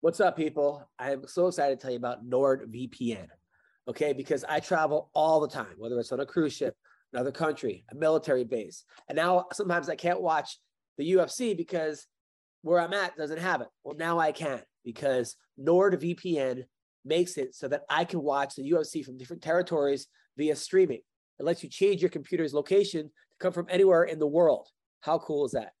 What's up, people? I am so excited to tell you about NordVPN. Okay, because I travel all the time, whether it's on a cruise ship, another country, a military base. And now sometimes I can't watch the UFC because where I'm at doesn't have it. Well, now I can because NordVPN makes it so that I can watch the UFC from different territories via streaming. It lets you change your computer's location to come from anywhere in the world. How cool is that?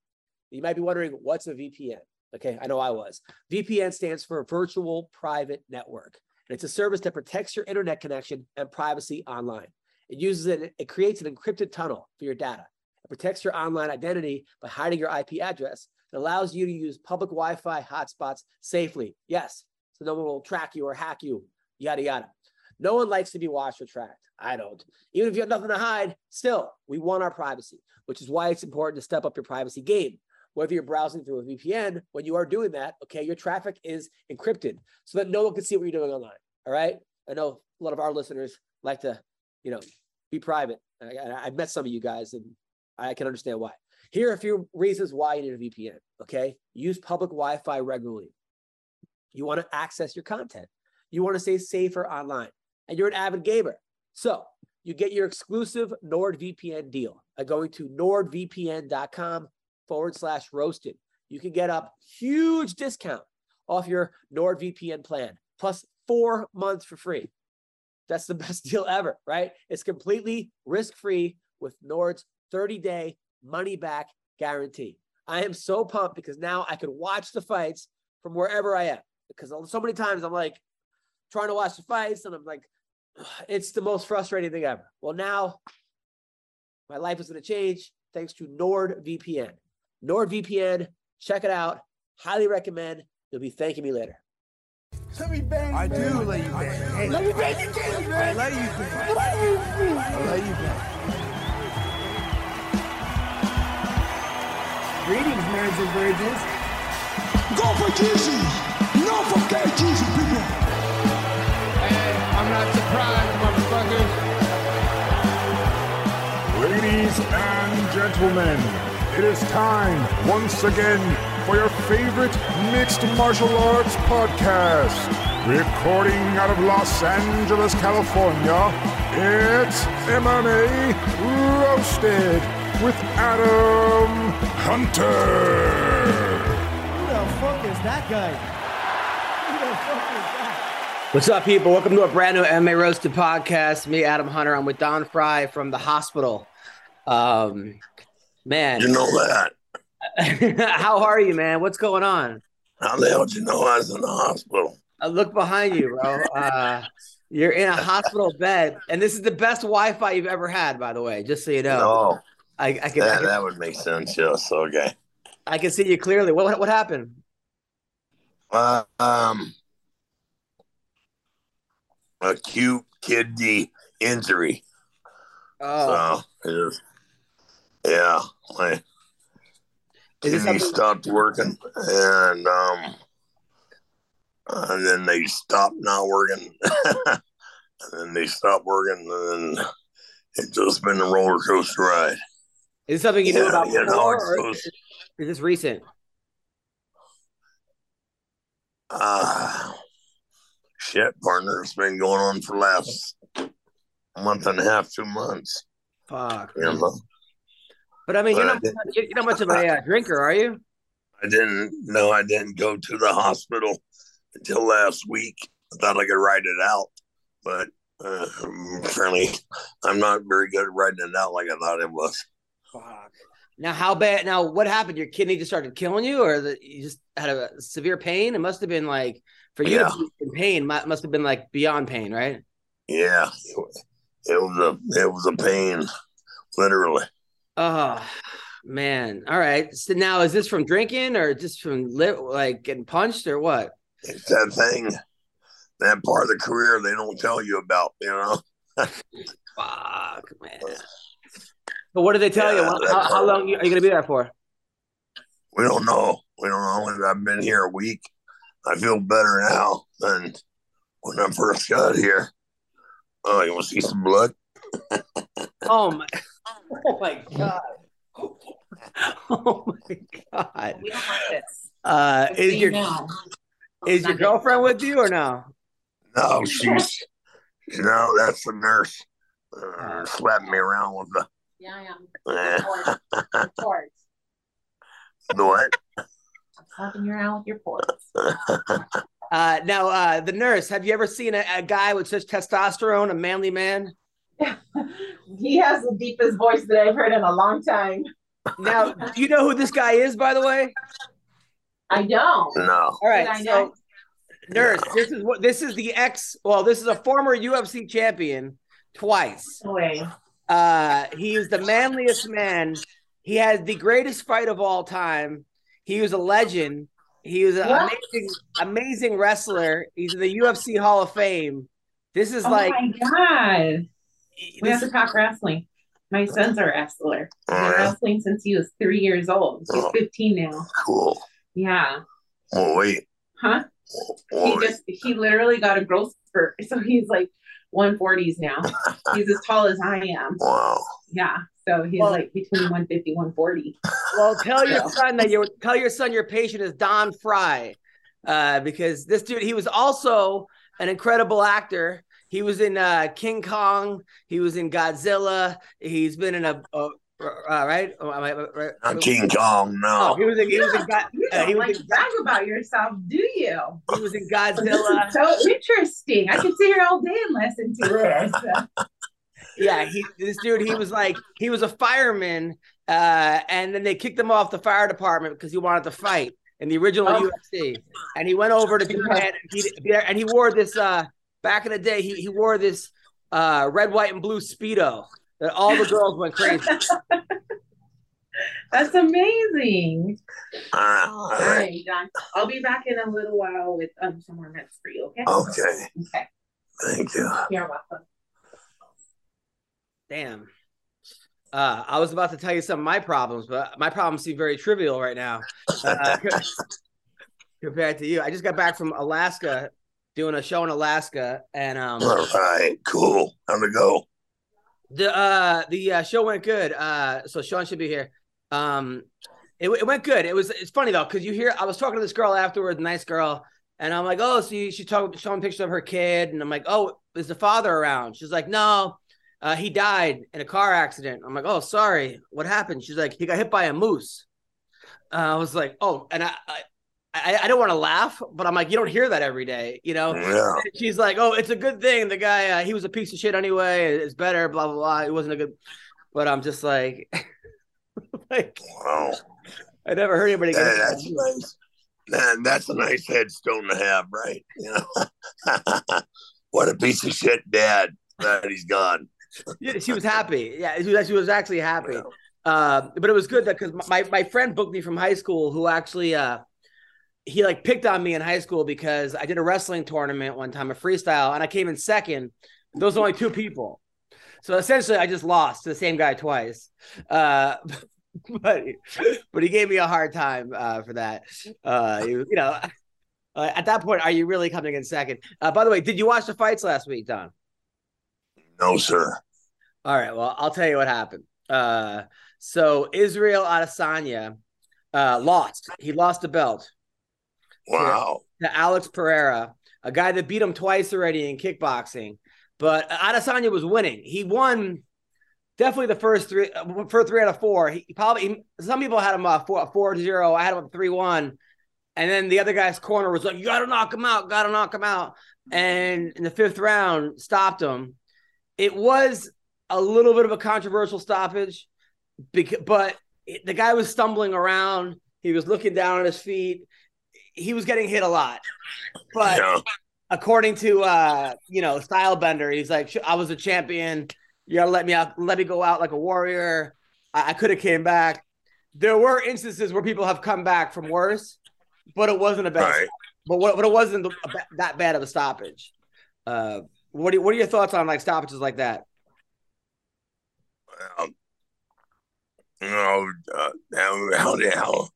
You might be wondering, what's a VPN? Okay, I know I was. VPN stands for Virtual Private Network. And it's a service that protects your internet connection and privacy online. It uses it, it creates an encrypted tunnel for your data. It protects your online identity by hiding your IP address. It allows you to use public Wi Fi hotspots safely. Yes, so no one will track you or hack you, yada, yada. No one likes to be watched or tracked. I don't. Even if you have nothing to hide, still, we want our privacy, which is why it's important to step up your privacy game whether you're browsing through a VPN, when you are doing that, okay, your traffic is encrypted so that no one can see what you're doing online. All right. I know a lot of our listeners like to, you know, be private. I, have met some of you guys and I can understand why. Here are a few reasons why you need a VPN. Okay. Use public Wi Fi regularly. You want to access your content. You want to stay safer online and you're an avid gamer. So you get your exclusive NordVPN deal by going to nordvpn.com forward slash roasted. You can get a huge discount off your NordVPN plan, plus four months for free. That's the best deal ever, right? It's completely risk free with Nord's 30 day money back guarantee. I am so pumped because now I can watch the fights from wherever I am. Because so many times I'm like trying to watch the fights and I'm like, it's the most frustrating thing ever. Well, now my life is going to change thanks to NordVPN. NordVPN. Check it out. Highly recommend. You'll be thanking me later. Let me bang. I do let you bang. Hey, let me bang you, James, man. I let you bang. I let you bang. Greetings, marriage and virgins. Go for Jesus. No forget Jesus, people. Hey, I'm not surprised, motherfuckers. Ladies and gentlemen, it is time once again for your favorite mixed martial arts podcast. Recording out of Los Angeles, California, it's MMA Roasted with Adam Hunter. Who the fuck is that guy? Who the fuck is that? What's up, people? Welcome to a brand new MMA Roasted podcast. Me, Adam Hunter. I'm with Don Frye from the hospital. Um, Man, you know that. How are you, man? What's going on? How the hell did you know I was in the hospital? I look behind you, bro. Uh, you're in a hospital bed, and this is the best Wi-Fi you've ever had, by the way. Just so you know. No, I, I can, that, I can, that would make sense. Yes, okay. I can see you clearly. What what happened? Uh, um, acute kidney injury. Oh, so it is stopped working, and um, and then they stopped not working, and then they stopped working, and then it's just been a roller coaster ride. Is this something you yeah, knew about you before, know, is this recent? Uh, shit, partner. It's been going on for last month and a half, two months. Fuck. You know? But I mean, but you're not you're not much of a uh, drinker, are you? I didn't. No, I didn't go to the hospital until last week. I thought I could write it out, but uh, apparently, I'm not very good at writing it out like I thought it was. Fuck. Now, how bad? Now, what happened? Your kidney just started killing you, or the, you just had a severe pain? It must have been like for you yeah. in pain. Must have been like beyond pain, right? Yeah, it was a it was a pain, literally. Oh man. All right. So now is this from drinking or just from li- like getting punched or what? It's that thing, that part of the career they don't tell you about, you know. Fuck, man. But what did they tell yeah, you? How, how, long are you going to be there for? We don't know. We don't know. I've been here a week. I feel better now than when I first got here. Oh, you want to see some blood? oh my. Oh my god. Oh my god. We don't like this. Uh, is your Is your girlfriend with you or no? No, she's no, that's the nurse uh, slapping me around with the. Yeah, I am. Yeah. Reports. the what? Slapping you around with your ports. Uh, now, uh, the nurse. Have you ever seen a, a guy with such testosterone, a manly man? He has the deepest voice that I've heard in a long time. Now, do you know who this guy is, by the way? I don't. No. All right, Did I so know? nurse, this is what this is the ex. Well, this is a former UFC champion twice. No way. Uh, he is the manliest man. He has the greatest fight of all time. He was a legend. He was an What? amazing, amazing wrestler. He's in the UFC Hall of Fame. This is Oh like my god. We have to talk wrestling. My son's are wrestler. He's been All right. wrestling since he was three years old. He's Oh. 15 now. Cool. Yeah. Well, wait. Huh? Well, He just he literally got a growth spurt. So he's like 140s now. He's as tall as I am. wow. Yeah. So he's Well- like between 150 140. well, tell your son that you tell your son your patient is Don Frye, uh, because this dude he was also an incredible actor. He was in uh, King Kong. He was in Godzilla. He's been in a, a uh, right. Oh, am I- right? Not King Kong, Oh, no. he was in. He was in. God, You uh, don't he was like in to brag about yourself, do you? He was in Godzilla. so interesting. I could sit here all day and listen to this. Yeah, he this dude, he was like he was a fireman, uh, and then they kicked him off the fire department because he wanted to fight in the original Oh. UFC. And he went over to Japan and he, and he wore this uh back in the day, he, he wore this uh red, white, and blue speedo that all the girls went crazy. That's amazing. All right. All right, John. I'll be back in a little while with um some more minutes for you, okay? Okay. Okay. Thank you. You're welcome. Damn. Uh, I was about to tell you some of my problems, but my problems seem very trivial right now uh, compared to you. I just got back from Alaska doing a show in Alaska, and um, All right. Cool. How'd it go? the uh, the uh, show went good. Uh, so Sean should be here. Um, it, it went good. It was it's funny though because you hear I was talking to this girl afterwards, nice girl, and I'm like, oh, so you, she talked showing pictures of her kid, and I'm like, oh, is the father around? She's like, no, uh, he died in a car accident. I'm like, oh, sorry, what happened? She's like, he got hit by a moose. Uh, I was like, oh, and I. I I, I don't want to laugh, but I'm like, you don't hear that every day, you know. Yeah. She's like, oh, it's a good thing. The guy, uh, he was a piece of shit anyway. It's better, blah blah blah. It wasn't a good, but I'm just like, like Wow. I never heard anybody that's nice. Man, that's a nice headstone to have, right? You know? what a piece of shit dad that he's gone. Yeah, she was happy. Yeah, she was, she was actually happy. Uh, but it was good that because my my friend booked me from high school, who actually uh, he like picked on me in high school because I did a wrestling tournament one time, a freestyle, and I came in second. Those were only two people, so essentially I just lost to the same guy twice. Uh, but but he gave me a hard time uh, for that. Uh, you, you know, uh, at that point, are you really coming in second? Uh, by the way, did you watch the fights last week, Don? No, sir. All right. Well, I'll tell you what happened. Uh, so Israel Adesanya uh, lost. He lost the belt Wow. to Alex Pereira, a guy that beat him twice already in kickboxing. But Adesanya was winning. He won definitely the first three, for three out of four. He probably some people had him uh, four, four to zero. I had him three one, and then the other guy's corner was like, "You got to knock him out. Got to knock him out." And in the fifth round, stopped him. It was a little bit of a controversial stoppage, because, but the guy was stumbling around. He was looking down at his feet. He was getting hit a lot, but Yeah. according to uh, you know Stylebender, he's like, I was a champion. You gotta let me out, let me go out like a warrior. I, I could have came back. There were instances where people have come back from worse, but it wasn't a bad. Right. But what, but it wasn't a that bad of a stoppage. Uh, what do what are your thoughts on like stoppages like that? Um, you know, uh, how, how, did, how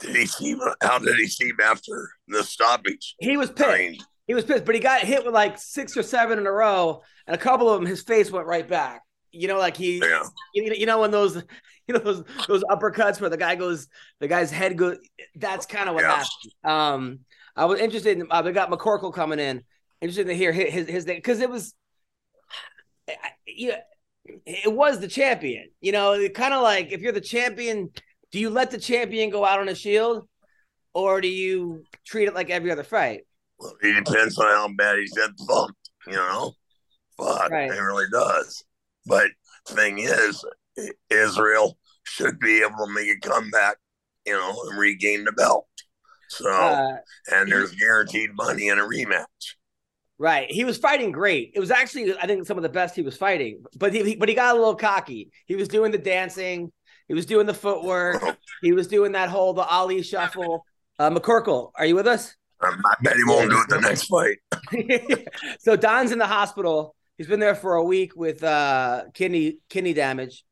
did he seem? How did he seem after the stoppage? He was pissed. I mean, He was pissed, but he got hit with like six or seven in a row, and a couple of them, his face went right back. You know, like he, yeah. you, you know, when those, you know, those those uppercuts where the guy goes, the guy's head goes. That's kind of what Yeah. happened. Um, I was interested. In, uh, we got McCorkle coming in. Interested to hear his his, thing because it was, yeah, it was the champion. You know, kind of like if you're the champion, do you let the champion go out on a shield, or do you treat it like every other fight? Well, it depends on how bad he's had thumped. You know, but Right. it really does. But thing is, Israel should be able to make a comeback. You know, and regain the belt. So, Uh, and there's guaranteed money in a rematch. Right. He was fighting great. It was actually, I think, some of the best he was fighting. But he- but he got a little cocky. He was doing the dancing. He was doing the footwork. He was doing that whole the Ali shuffle. Uh, McCorkle, are you with us? Um, I bet he won't do it the next fight. so Don's in the hospital. He's been there for a week with uh, kidney kidney damage.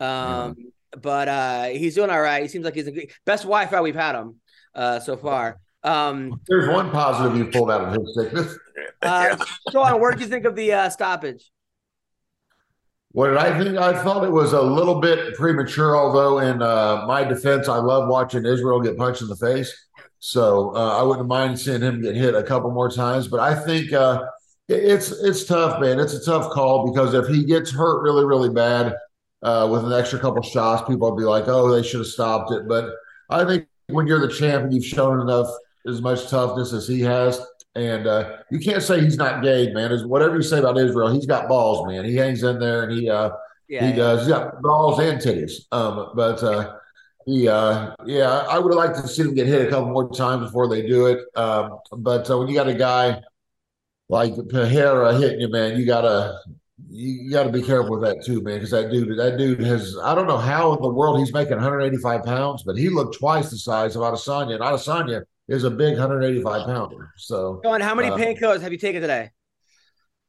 Um, but uh, he's doing all right. He seems like he's the best Wi-Fi we've had him uh, so far. Um, There's one positive you pulled out of his sickness. uh, Sean, what did you think of the uh, stoppage? What did I think? I thought it was a little bit premature, although in uh, my defense, I love watching Israel get punched in the face. So uh, I wouldn't mind seeing him get hit a couple more times. But I think uh, it- it's it's tough, man. It's a tough call because if he gets hurt really, really bad uh, with an extra couple shots, people will be like, "Oh, they should have stopped it." But I think when you're the champion, you've shown enough as much toughness as he has. And uh, you can't say he's not gay, man. Is whatever you say about Israel, he's got balls, man. He hangs in there and he uh, Yeah, he does. He's got balls and titties. Um, but uh, he, uh, yeah, I would have liked to see him get hit a couple more times before they do it. Um, but uh, when you got a guy like Pereira hitting you, man, you gotta you got to be careful with that too, man. Because that dude, that dude has I don't know how in the world he's making 185 pounds, but he looked twice the size of Adesanya, and Adesanya is a big 185 pounder. So Sean, how many uh, painkillers have you taken today?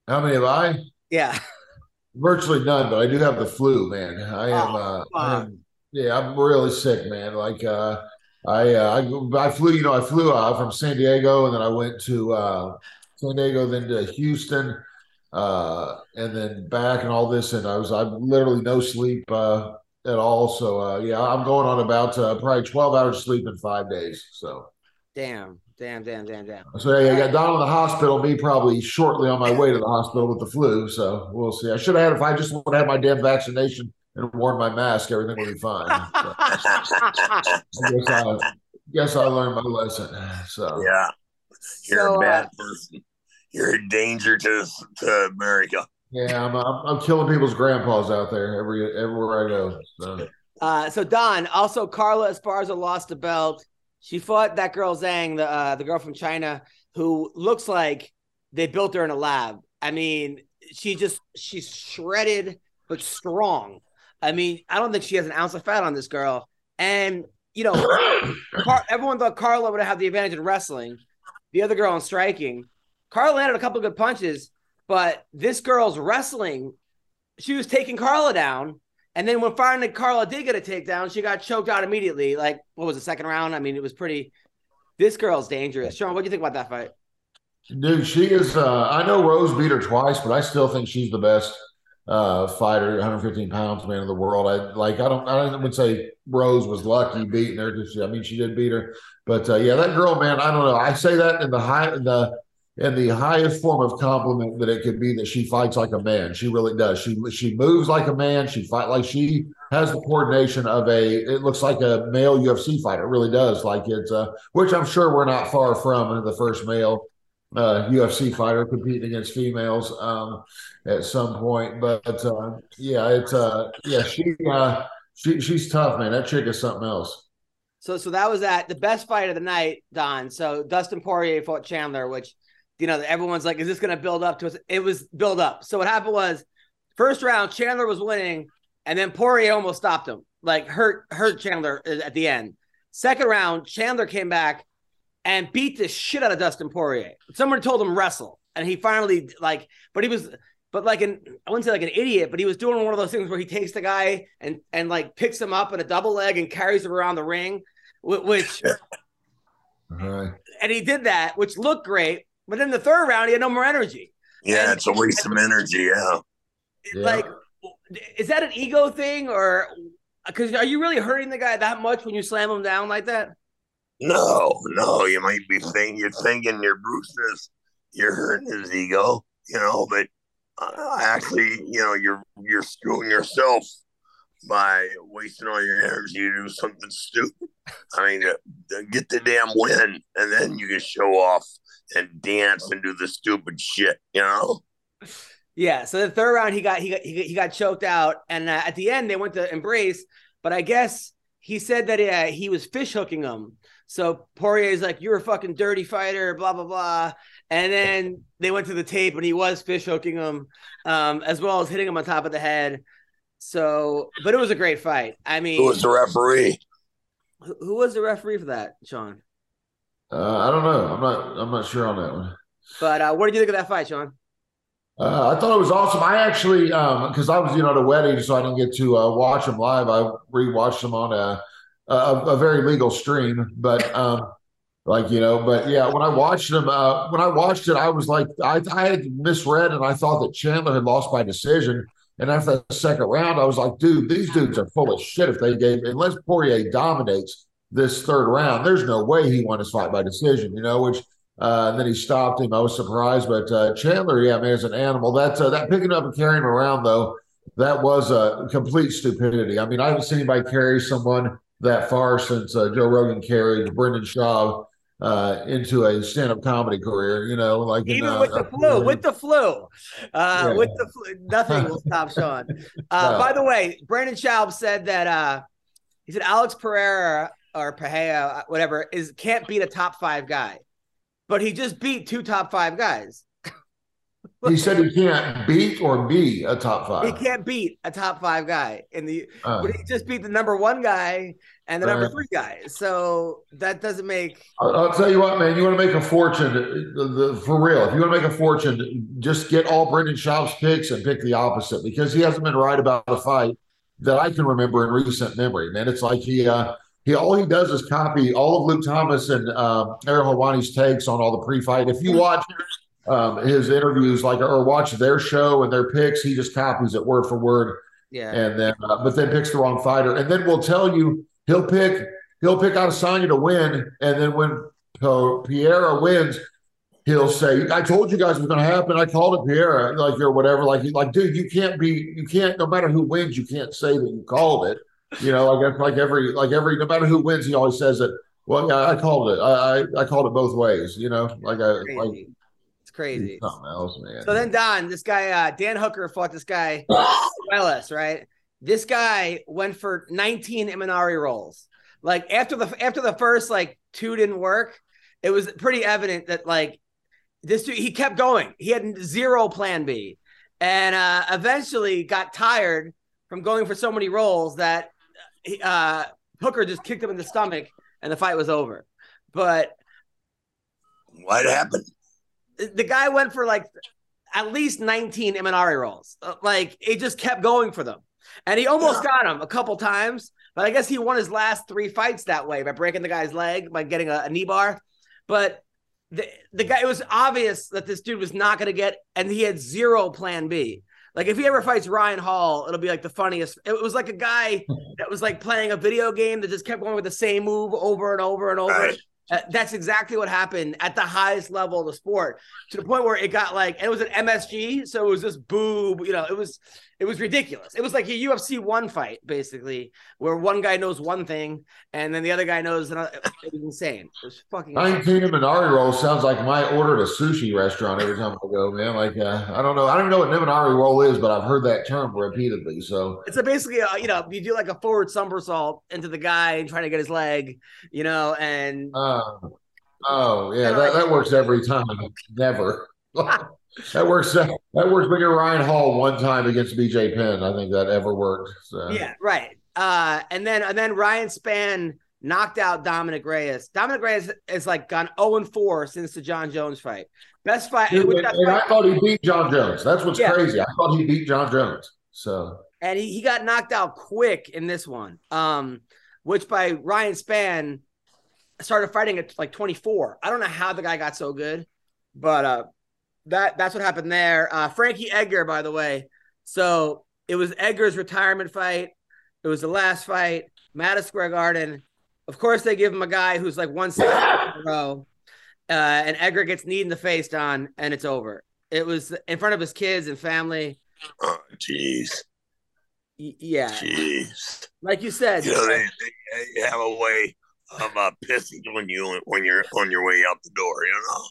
how many have I? Yeah. Virtually none, but I do have the flu, man. I am, Oh, uh. I am yeah, I'm really sick, man. Like, uh, I, uh, I, I flew, you know, I flew out from San Diego and then I went to, uh, San Diego, then to Houston, uh, and then back and all this. And I was, I literally no sleep, uh, at all. So, uh, yeah, I'm going on about, uh, probably 12 hours sleep in five days. So, Damn, damn, damn, damn, damn. so yeah, I got down in the hospital, me probably shortly on my way to the hospital with the flu. So we'll see. I should have had, if I just would have had my damn vaccination and worn my mask, everything would be fine. So I guess I, guess I learned my lesson. So Yeah, you're So, a bad uh, person. You're a danger to to America. yeah, I'm, I'm, I'm killing people's grandpas out there every everywhere I go. So Uh, so Don, also Carla Esparza lost the belt. She fought that girl Zhang, the uh, the girl from China, who looks like they built her in a lab. I mean, she just she's shredded but strong. I mean, I don't think she has an ounce of fat on this girl. And you know, Car- everyone thought Carla would have the advantage in wrestling. The other girl in striking, Carla landed a couple good punches, but this girl's wrestling. She was taking Carla down, and then when finally Carla did get a takedown, she got choked out immediately. Like, what was the second round? I mean, it was pretty. This girl's dangerous. Sean, what do you think about that fight? Dude, she is. Uh, I know Rose beat her twice, but I still think she's the best uh, fighter, 115 pounds man in the world. I like. I don't. I would say Rose was lucky beating her. I mean, she did beat her, but uh, yeah, that girl, man. I don't know. I say that in the high, in the in the highest form of compliment that it could be that she fights like a man. She really does. She she moves like a man. She fight like she has the coordination of a. It looks like a male UFC fighter. It really does. Like it's uh, which I'm sure we're not far from the first male uh, UFC fighter competing against females um, at some point. But uh, yeah, it's uh, yeah, she uh, she she's tough, man. That chick is something else. So, so that was that the best fight of the night, Don. So Dustin Poirier fought Chandler, which you know everyone's like, is this going to build up to us? It was build up. So what happened was, first round Chandler was winning, and then Poirier almost stopped him, like hurt hurt Chandler at the end. Second round, Chandler came back and beat the shit out of Dustin Poirier. Someone told him wrestle, and he finally like, but he was. But like an, I wouldn't say like an idiot, but he was doing one of those things where he takes the guy and and like picks him up in a double leg and carries him around the ring, wh- which Right. and he did that, which looked great. But then the third round, he had no more energy. Yeah, And- it's a waste of energy. Yeah. Yeah. Like, is that an ego thing, or because are you really hurting the guy that much when you slam him down like that? No, no, you might be thinking you're thinking you're bruising you're hurting his ego, you know, but uh, actually, you know, you're you're screwing yourself by wasting all your energy to do something stupid. I mean, get the damn win, and then you can show off and dance and do the stupid shit, you know. Yeah. So the third round, he got he got he got, he got choked out, and uh, at the end they went to embrace, but I guess he said that uh, he was fish hooking him. So Poirier's like, "You're a fucking dirty fighter," blah blah blah. And then they went to the tape, and he was fish hooking him, um, as well as hitting him on top of the head. So, but it was a great fight. I mean, Who was the referee? Who, was the referee for that, Sean? Uh, I don't know. I'm not. I'm not sure on that one. But uh, what did you think of that fight, Sean? Uh, I thought it was awesome. I actually, because I was, you know, at a wedding, so I didn't get to uh, watch them live. I rewatched them on a a, a very legal stream, but um, like you know, but yeah, when I watched them, uh, when I watched it, I was like, I, I had misread, and I thought that Chandler had lost by decision. And after the second round, I was like, dude, these dudes are full of shit. If they gave, unless Poirier dominates this third round, there's no way he won his fight by decision. You know, which uh, and then he stopped him. I was surprised, but uh, Chandler, yeah, man, is an animal. That uh, that picking up and carrying him around though, that was a complete stupidity. I mean, I haven't seen anybody carry someone that far since uh, Joe Rogan carried Brendan Schaub uh, into a stand-up comedy career. You know, like in, Even uh, with the flu, with the flu, uh, Yeah. with the flu, nothing will stop Sean. Uh, No. By the way, Brendan Schaub said that uh, he said Alex Pereira or Pereira, whatever, is can't beat a top five guy, but he just beat two top five guys. he said he can't beat or be a top five. He can't beat a top five guy in the, Uh, but he just beat the number one guy and the number three guy. So that doesn't make I'll, I'll tell you what, man. You want to make a fortune the, the, for real. If you want to make a fortune, just get all Brendan Schaub's picks and pick the opposite because he hasn't been right about a fight that I can remember in recent memory. Man, it's like he uh, he all he does is copy all of Luke Thomas and um, Ariel Helwani's takes on all the pre-fight. If you watch um, his interviews, like or watch their show and their picks, he just copies it word for word yeah. and then uh, but then picks the wrong fighter, and then we'll tell you he'll pick he'll pick Adesanya to win, and then when uh, Pereira wins, he'll say, "I told you guys it was going to happen. I called it Pereira, like or whatever." Like he- like, dude, you can't be you can't no matter who wins, you can't say that you called it. You know, like like every like every no matter who wins, he always says that. Well, yeah, I called it. I I, I called it both ways. You know, like I like. It's crazy. something else, man. So then Don, this guy, uh, Dan Hooker fought this guy, Puelles, right? This guy went for 19 Imanari rolls. Like after the after the first like two didn't work, it was pretty evident that like this dude he kept going. He had zero plan B. And uh eventually got tired from going for so many rolls that he, uh Hooker just kicked him in the stomach and the fight was over. But What happened? the guy went for like at least 19 Imanari rolls. Uh, Like it just kept going for them. And he almost got him a couple times, but I guess he won his last three fights that way by breaking the guy's leg, by getting a, a knee bar. But the, the guy, it was obvious that this dude was not going to get, and he had zero plan B. Like if he ever fights Ryan Hall, it'll be like the funniest. It was like a guy that was like playing a video game that just kept going with the same move over and over and over. Right. Uh, that's exactly what happened at the highest level of the sport to the point where it got like, and it was an MSG, so it was just boob. You know, it was it was ridiculous. It was like a UFC one fight basically, where one guy knows one thing and then the other guy knows another. It was insane. It was fucking. 19 Minari roll sounds like my order at a sushi restaurant every time I go, man. Like, uh, I don't know. I don't even know what Niminari roll is, but I've heard that term repeatedly. So, It's a basically, a, you know, you do like a forward somersault into the guy and trying to get his leg, you know, and uh, oh, yeah, that, that works every time. Never. that works. That works bigger Ryan Hall one time against BJ Penn. I think that ever worked. So. Yeah, right. Uh, and then and then Ryan Spann knocked out Dominic Reyes. Dominic Reyes is like gone 0 and 4 since the Jon Jones fight. Best fight. Dude, and, and I thought he beat Jon Jones. That's what's Yeah. crazy. I thought he beat Jon Jones. So, and he, he got knocked out quick in this one. Um, which by Ryan Spann started fighting at like 24. I don't know how the guy got so good, but uh that that's what happened there. Uh Frankie Edgar, by the way. So it was Edgar's retirement fight. It was the last fight, Madison Square Garden. Of course, they give him a guy who's like one six in a row, uh, and Edgar gets kneed in the face, Don, and it's over. It was in front of his kids and family. Oh, jeez. Y- yeah, Jeez. like you said. You know, they, they, they have a way of uh, pissing when you when you're on your way out the door. You know.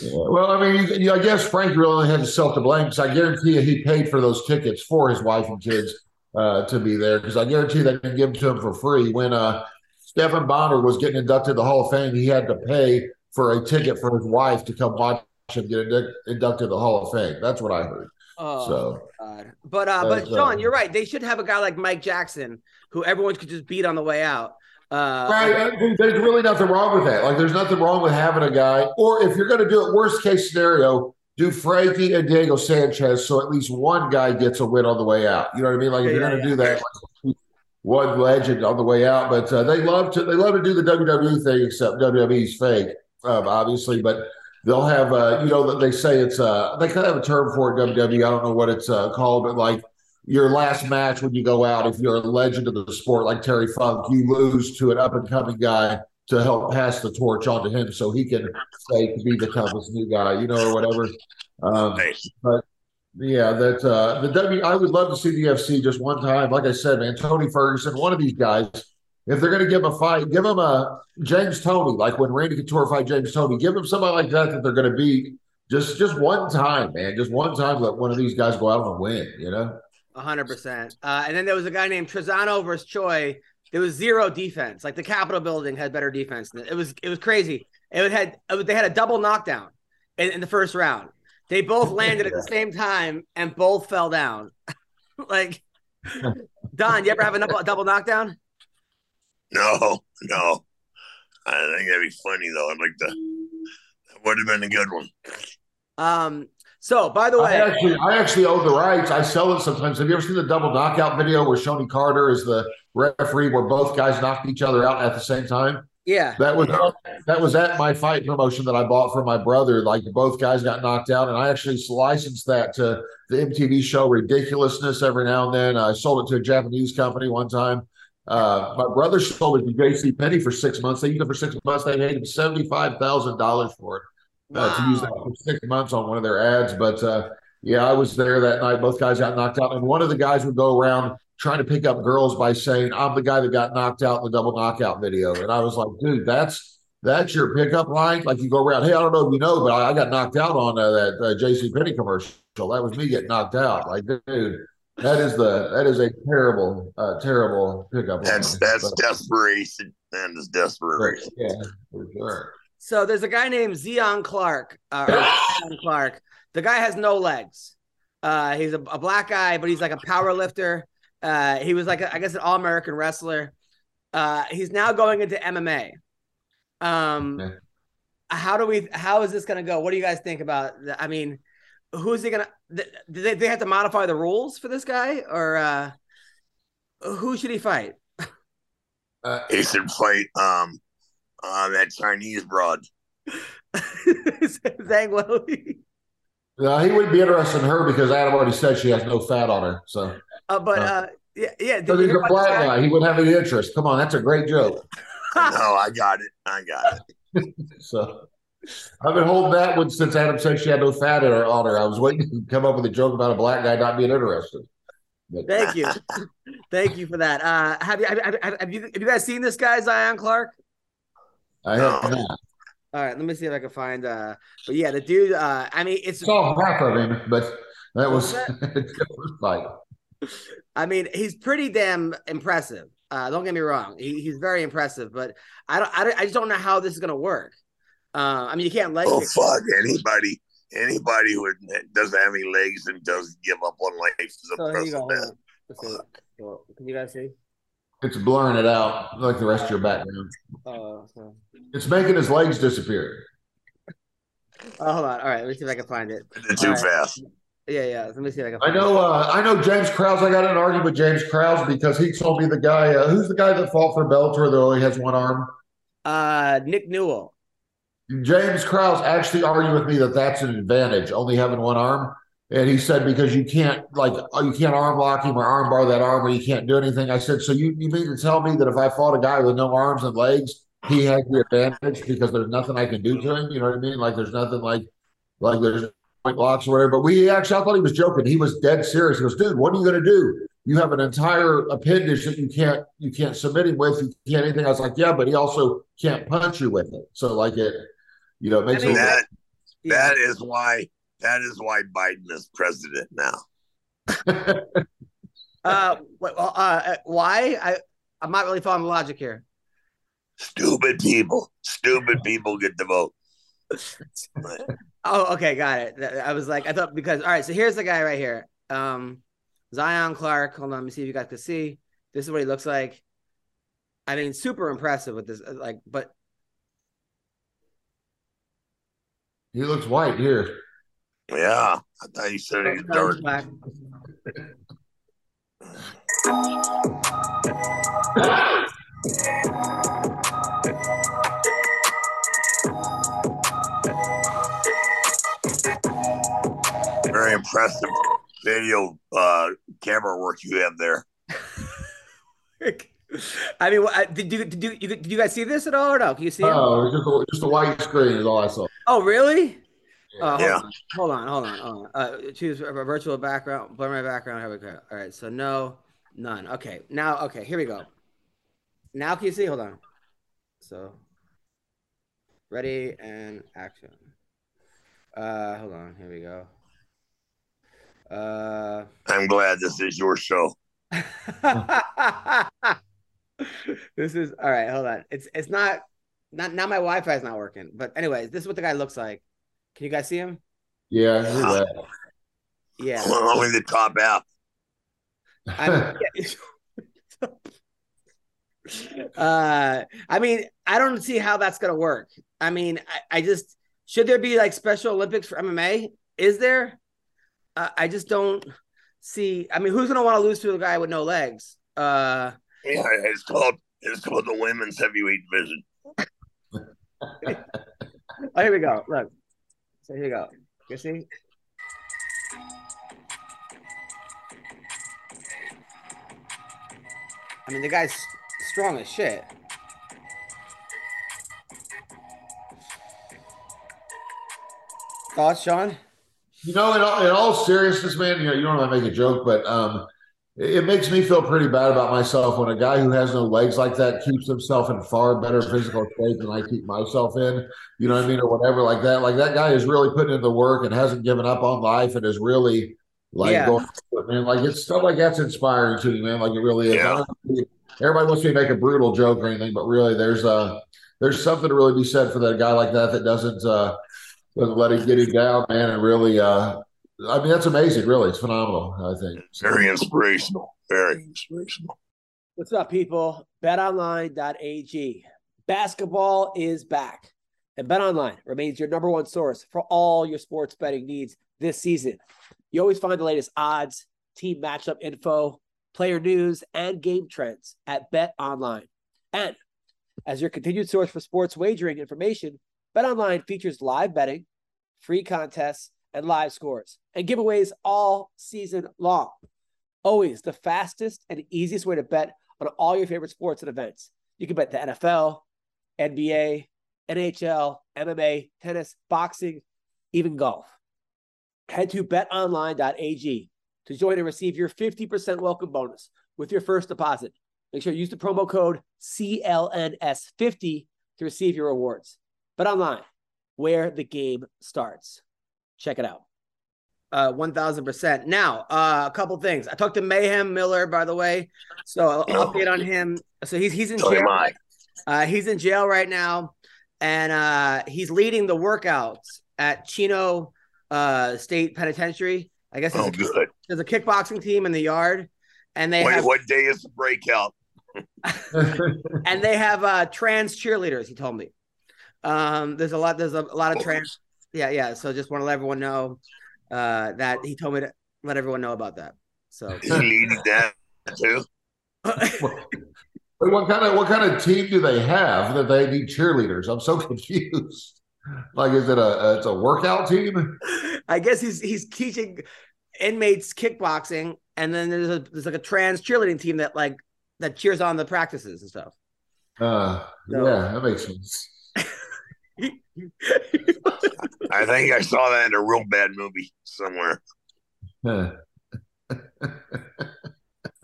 Yeah, well, I mean, I guess Frank really only had himself to blame because I guarantee you he paid for those tickets for his wife and kids uh, to be there because I guarantee they didn't give them to him for free. When uh, Stephan Bonnar was getting inducted to the Hall of Fame, he had to pay for a ticket for his wife to come watch him get indu- inducted to the Hall of Fame. That's what I heard. Oh, So God. But uh, but That's, uh, Sean, you're right. They should have a guy like Mike Jackson who everyone could just beat on the way out. Uh, Right. There's really nothing wrong with that. Like, there's nothing wrong with having a guy, or if you're going to do it, worst case scenario, do Frankie and Diego Sanchez so at least one guy gets a win on the way out. You know what I mean? Like, if Yeah, you're going yeah, to do that, like, one legend on the way out. But uh, they love to they love to do the WWE thing, except WWE's fake, um, obviously. But they'll have, uh, you know, they say it's uh, they kind of have a term for it. WWE, I don't know what it's uh, called, but like your last match when you go out, if you're a legend of the sport like Terry Funk, you lose to an up and coming guy to help pass the torch on to him so he can say to be the toughest new guy, you know, or whatever. Um, but yeah, that uh, the W. I would love to see the FC just one time. Like I said, man, Tony Ferguson, one of these guys. If they're going to give him a fight, give him a James Toney, like when Randy Couture fight James Toney. Give him somebody like that that they're going to beat just just one time, man. Just one time, let one of these guys go out and win. You know. Hundred percent. Uh, and then there was a guy named Trizano versus Choi. There was zero defense. Like the Capitol building had better defense. Than it was it was crazy. It had it was, they had a double knockdown in, in the first round. They both landed at the same time and both fell down. like Don, you ever have a double, double knockdown? No, no. I think that'd be funny though. I'd like to. That would have been a good one. Um. So, by the way, I actually, I actually own the rights. I sell it sometimes. Have you ever seen the double knockout video where Shonie Carter is the referee, where both guys knocked each other out at the same time? yeah, That was that was at my fight promotion that I bought for my brother. Like both guys got knocked out, and I actually licensed that to the MTV show Ridiculousness every now and then. I sold it to a Japanese company one time. Uh, my brother sold it to JC Penney for six months. They used it for six months. They paid him seventy five thousand dollars for it uh, to use that for six months on one of their ads. But uh, yeah, I was there that night. Both guys got knocked out, and one of the guys would go around trying to pick up girls by saying, "I'm the guy that got knocked out in the double knockout video," and I was like, "Dude, that's." That's your pickup line. Like you go around, hey, I don't know if you know, but I, I got knocked out on uh, that uh, JC Penney commercial. That was me getting knocked out. Like, dude, that is the that is a terrible, uh, terrible pickup. That's line. that's But, desperation. That is desperation. yeah, for sure. So there's a guy named Zion Clark. Uh, Zion Clark. The guy has no legs. Uh, he's a, a black guy, but he's like a power lifter. Uh, he was like, a, I guess, an all American wrestler. Uh, he's now going into MMA. Um, Okay. how do we? How is this going to go? What do you guys think about? The, I mean, who's he going to? Do they, they have to modify the rules for this guy, or uh, who should he fight? Uh, He should fight um uh, that Chinese broad. Zhang Weili. No, he wouldn't be interested in her because Adam already said she has no fat on her. So, Uh, but Uh, uh, yeah, yeah. did he's a black guy? guy, he wouldn't have any interest. Come on, that's a great joke. No, I got it. I got it. So, I've been holding that one since Adam said she had no fat in her, on her. I was waiting to come up with a joke about a black guy not being interested. But, Thank you, thank you for that. Uh, have you have, have, have you have you guys seen this guy Zion Clark? I have not. All right, let me see if I can find. Uh, but yeah, the dude. Uh, I mean, it's. saw half of him, but that was What's a different fight. I mean, he's pretty damn impressive. Uh, don't get me wrong; he, he's very impressive. But I don't, I don't, I just don't know how this is gonna work. Uh, I mean, you can't let. Oh kick- fuck! Anybody, anybody who doesn't have any legs and doesn't give up on life is a So here you go. precedent. hold on. Let's see. Well, Can you guys see? It's blurring it out like the rest of your background. Oh, so- It's making his legs disappear. oh, hold on. All right, let me see if I can find it. They're too All right. fast. Yeah, yeah. Let me see if I can. I Find know. Uh, I know James Krause. I got an argument with James Krause because he told me the guy uh, who's the guy that fought for Bellator that only has one arm. Uh, Nick Newell. James Krause actually argued with me that that's an advantage, only having one arm. And he said, because you can't like oh, you can't arm lock him or arm bar that arm or you can't do anything. I said, so you, you mean to tell me that if I fought a guy with no arms and legs, he has the advantage because there's nothing I can do to him? You know what I mean? Like there's nothing like like there's point blocks or whatever. But we actually I thought he was joking. He was dead serious. He goes, dude, what are you gonna do? You have an entire appendage that you can't you can't submit him with, you can't anything. I was like, Yeah, but he also can't punch you with it. So like it, you know, it makes I mean, it that that is why that is why Biden is president now. Uh, wh- uh, why? I I'm not really following the logic here. Stupid people, stupid people get the vote. Oh, okay, got it. I was like, I thought because all right. So here's the guy right here. Um, Zion Clark. Hold on, let me see if you guys can see. This is what he looks like. I mean, super impressive with this. uh, Like, but he looks white here. Yeah, I thought you said he was dark. Back. Very impressive video uh, camera work you have there. I mean, what- did you did you, you did you guys see this at all or no? Can you see it? Oh, it's just a, just a white screen is all I saw. Oh, really? Uh, hold, Yeah. on, hold on, hold on, hold on. Uh, choose a virtual background, blur my background. Here we go. All right, so no, none. Okay, now, okay, here we go. Now can you see? Hold on. So, ready and action. Uh, hold on. Here we go. Uh, I'm glad this is your show. this is all right. Hold on. It's it's not not now. My Wi-Fi is not working. But anyways, this is what the guy looks like. Can you guys see him? Yeah, I knew that. Yeah. Only the top half. I mean, uh, I mean, I don't see how that's gonna work. I mean, I, I just should there be like Special Olympics for MMA? Is there? Uh, I just don't see. I mean, who's gonna want to lose to a guy with no legs? Uh, Yeah, it's called it's called the women's heavyweight division. oh, here we go. Look, so here you go. You see? I mean, the guy's strong as shit. Thoughts, Sean? You know, in all, in all seriousness, man, you know, you don't want to make a joke, but um, it, it makes me feel pretty bad about myself when a guy who has no legs like that keeps himself in far better physical shape than I keep myself in. You know what I mean, or whatever, like that. Like that guy is really putting in the work and hasn't given up on life and is really like Yeah. going. for it, Man, like it's stuff like that's inspiring to me, man. Like it really is. I Yeah. don't- Everybody wants me to make a brutal joke or anything, but really, there's uh there's something to really be said for that guy like that that doesn't uh doesn't let it get him down, man, and really uh I mean that's amazing, really. It's phenomenal, I think. Very inspirational. Very inspirational. What's up, people? BetOnline.ag. Basketball is back, and BetOnline remains your number one source for all your sports betting needs this season. You always find the latest odds, team matchup info, player news, and game trends at BetOnline. And as your continued source for sports wagering information, BetOnline features live betting, free contests, and live scores and giveaways all season long. Always the fastest and easiest way to bet on all your favorite sports and events. You can bet the NFL, NBA, NHL, MMA, tennis, boxing, even golf. Head to betonline.ag to join and receive your 50% welcome bonus with your first deposit. Make sure you use the promo code CLNS50 to receive your rewards. Bet online, where the game starts. Check it out. Uh, 1000%. Now, uh, a couple things. I talked to Mayhem Miller, by the way. So, I'll update on him. So, he's, he's in So jail. Uh, he's in jail right now, and uh, he's leading the workouts at Chino uh, State Penitentiary. I guess Oh, there's, good. there's a kickboxing team in the yard, and they Wait, have what day is the breakout? and they have uh, trans cheerleaders. He told me. Um, there's a lot. There's a, a lot of trans. Yeah, yeah. So just want to let everyone know uh, that he told me to let everyone know about that. So Is he leading that too? But what kind of what kind of team do they have that they need cheerleaders? I'm so confused. Like, is it a it's a workout team? I guess he's he's teaching inmates kickboxing, and then there's a there's like a trans cheerleading team that like that cheers on the practices and stuff. Uh, So- yeah, that makes sense. I think I saw that in a real bad movie somewhere. Huh.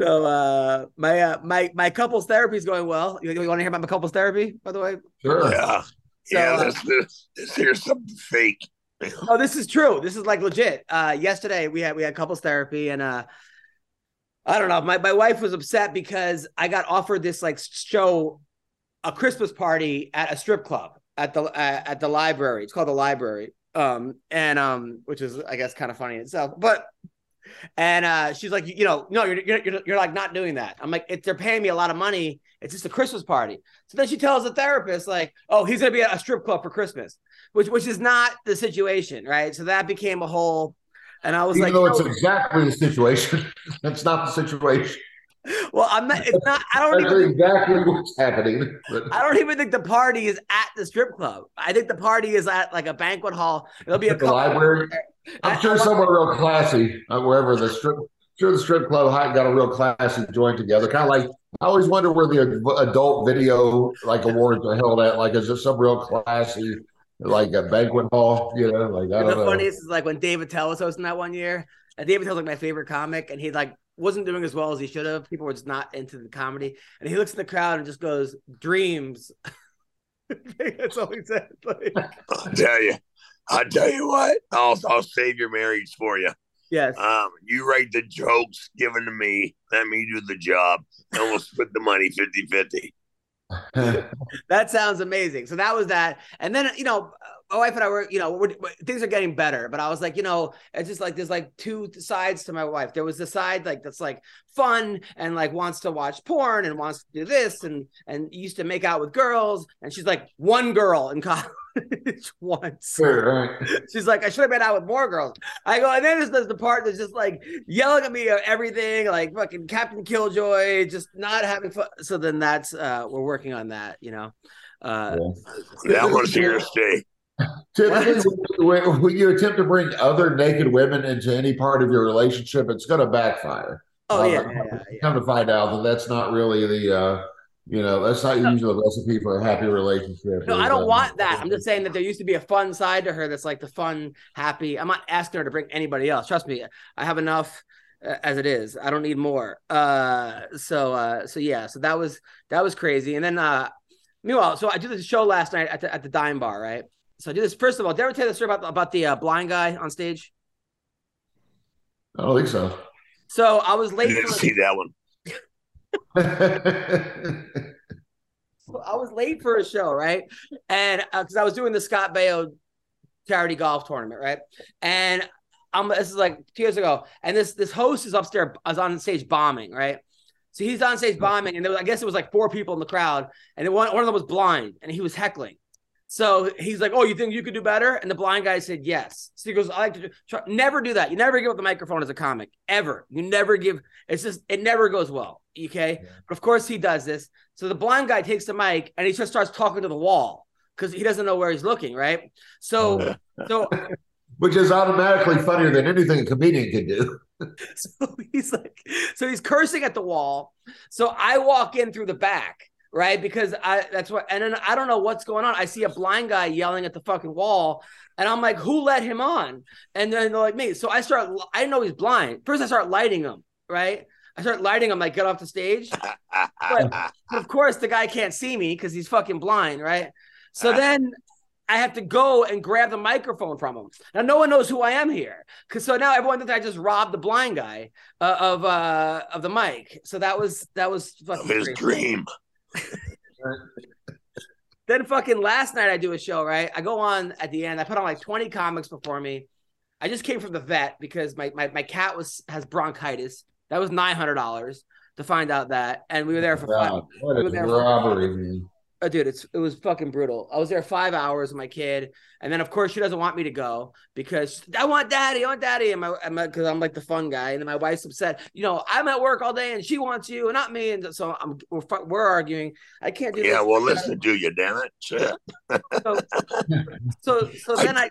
So uh my uh my my couples therapy is going well. You, you want to hear about my couples therapy, by the way? Sure. Yeah. So, yeah, uh, this, this, this here's something fake. Oh, this is true. This is like legit. Uh yesterday we had we had couples therapy and uh I don't know. My my wife was upset because I got offered this like show a Christmas party at a strip club at the uh, at the library. It's called the library. Um and um which is I guess kind of funny in itself. But and uh she's like, you know, no, you're you're you're, you're like not doing that. I'm like, if they're paying me a lot of money, it's just a Christmas party. So then she tells the therapist, like, oh, he's gonna be at a strip club for Christmas, which which is not the situation, right? So that became a whole, and I was Even like, though you it's exactly the situation, that's not the situation. Well, I'm not. It's not. I don't That's even. exactly what's happening. But I don't even think the party is at the strip club. I think the party is at like a banquet hall. It'll be a At the couple- library? I- I'm sure somewhere real classy, uh, wherever the strip, sure the strip club got a real classy joint together. Kind of like I always wonder where the adult video like awards are held at. Like, is it some real classy like a banquet hall? You know, like I don't know. funniest is like when Dave Attell was hosting that one year. And Dave Attell's like my favorite comic, and he like wasn't doing as well as he should have. People were just not into the comedy, and he looks in the crowd and just goes, "Dreams." That's all he said. Like, I'll tell you. I'll tell you what. I'll I'll save your marriage for you. yes, Um, you write the jokes given to me. Let me do the job, and we'll split the money 50-50. that sounds amazing. So that was that, and then you know, my wife and I were, you know, we're, we're- things are getting better. But I was like, you know, it's just like there's like two sides to my wife. There was the side like that's like fun and like wants to watch porn and wants to do this and and used to make out with girls. And she's like one girl in college once. Sure, right. She's like, I should have been out with more girls. I go, and then there's, there's the part that's just like yelling at me of everything, like fucking Captain Killjoy, just not having fun. So then that's uh we're working on that, you know. Uh That one's here to stay. Typically, when, when you attempt to bring other naked women into any part of your relationship, it's going to backfire. oh Uh, yeah, yeah, yeah. Come to find out that that's not really the, uh, you know, that's not usually the recipe for a happy relationship. No, I don't uh, want that. I'm just saying that there used to be a fun side to her that's like the fun, happy. I'm not asking her to bring anybody else. Trust me, I have enough uh, as it is. I don't need more. Uh, so, uh, so yeah, so that was that was crazy. And then, uh, meanwhile, so I did this show last night at the at the Dime Bar, right? So I did this. First of all, did I ever tell you the story about about the uh, blind guy on stage? I don't think so. So I was I late. didn't For, see that one. I was late for a show, right? And because I was doing the Scott Baio charity golf tournament, right? And I'm this is like two years ago, and this this host is upstairs, is on stage bombing, right? So he's on stage bombing, and there was, I guess it was like four people in the crowd, and one, one of them was blind, and he was heckling. So he's like, "Oh, you think you could do better?" And the blind guy said, "Yes." So he goes, "I like to do, try, never do that. You never give up the microphone as a comic, ever. You never give. It's just it never goes well. Okay, but of course he does this. So the blind guy takes the mic and he just starts talking to the wall because he doesn't know where he's looking, right? So, so, Which is automatically funnier than anything a comedian can do. so he's like, so he's cursing at the wall. So I walk in through the back, right? Because I that's what, and then I don't know what's going on. I see a blind guy yelling at the fucking wall, and I'm like, who let him on? And then they're like me. So I start, I know he's blind. First, I start lighting him, right? I start lighting him, like get off the stage. But, of course, the guy can't see me because he's fucking blind, right? So then I have to go and grab the microphone from him. Now no one knows who I am here, because so now everyone thinks I just robbed the blind guy uh, of uh of the mic. So that was that was fucking Of his crazy. dream. Then fucking last night I do a show, right? I go on at the end. I put on like 20 comics before me. I just came from the vet because my my, my cat was has bronchitis. That was nine hundred dollars to find out that, and we were there for five. What we a were there for- robbery, man. Oh, dude, it's it was fucking brutal. I was there five hours with my kid, and then of course she doesn't want me to go because I want daddy, I want daddy, and my because I'm like the fun guy, and then my wife's upset. You know, I'm at work all day, and she wants you, and not me, and so I'm we're, we're arguing. I can't do Yeah, this. well, listen to you, damn it. So, so so then I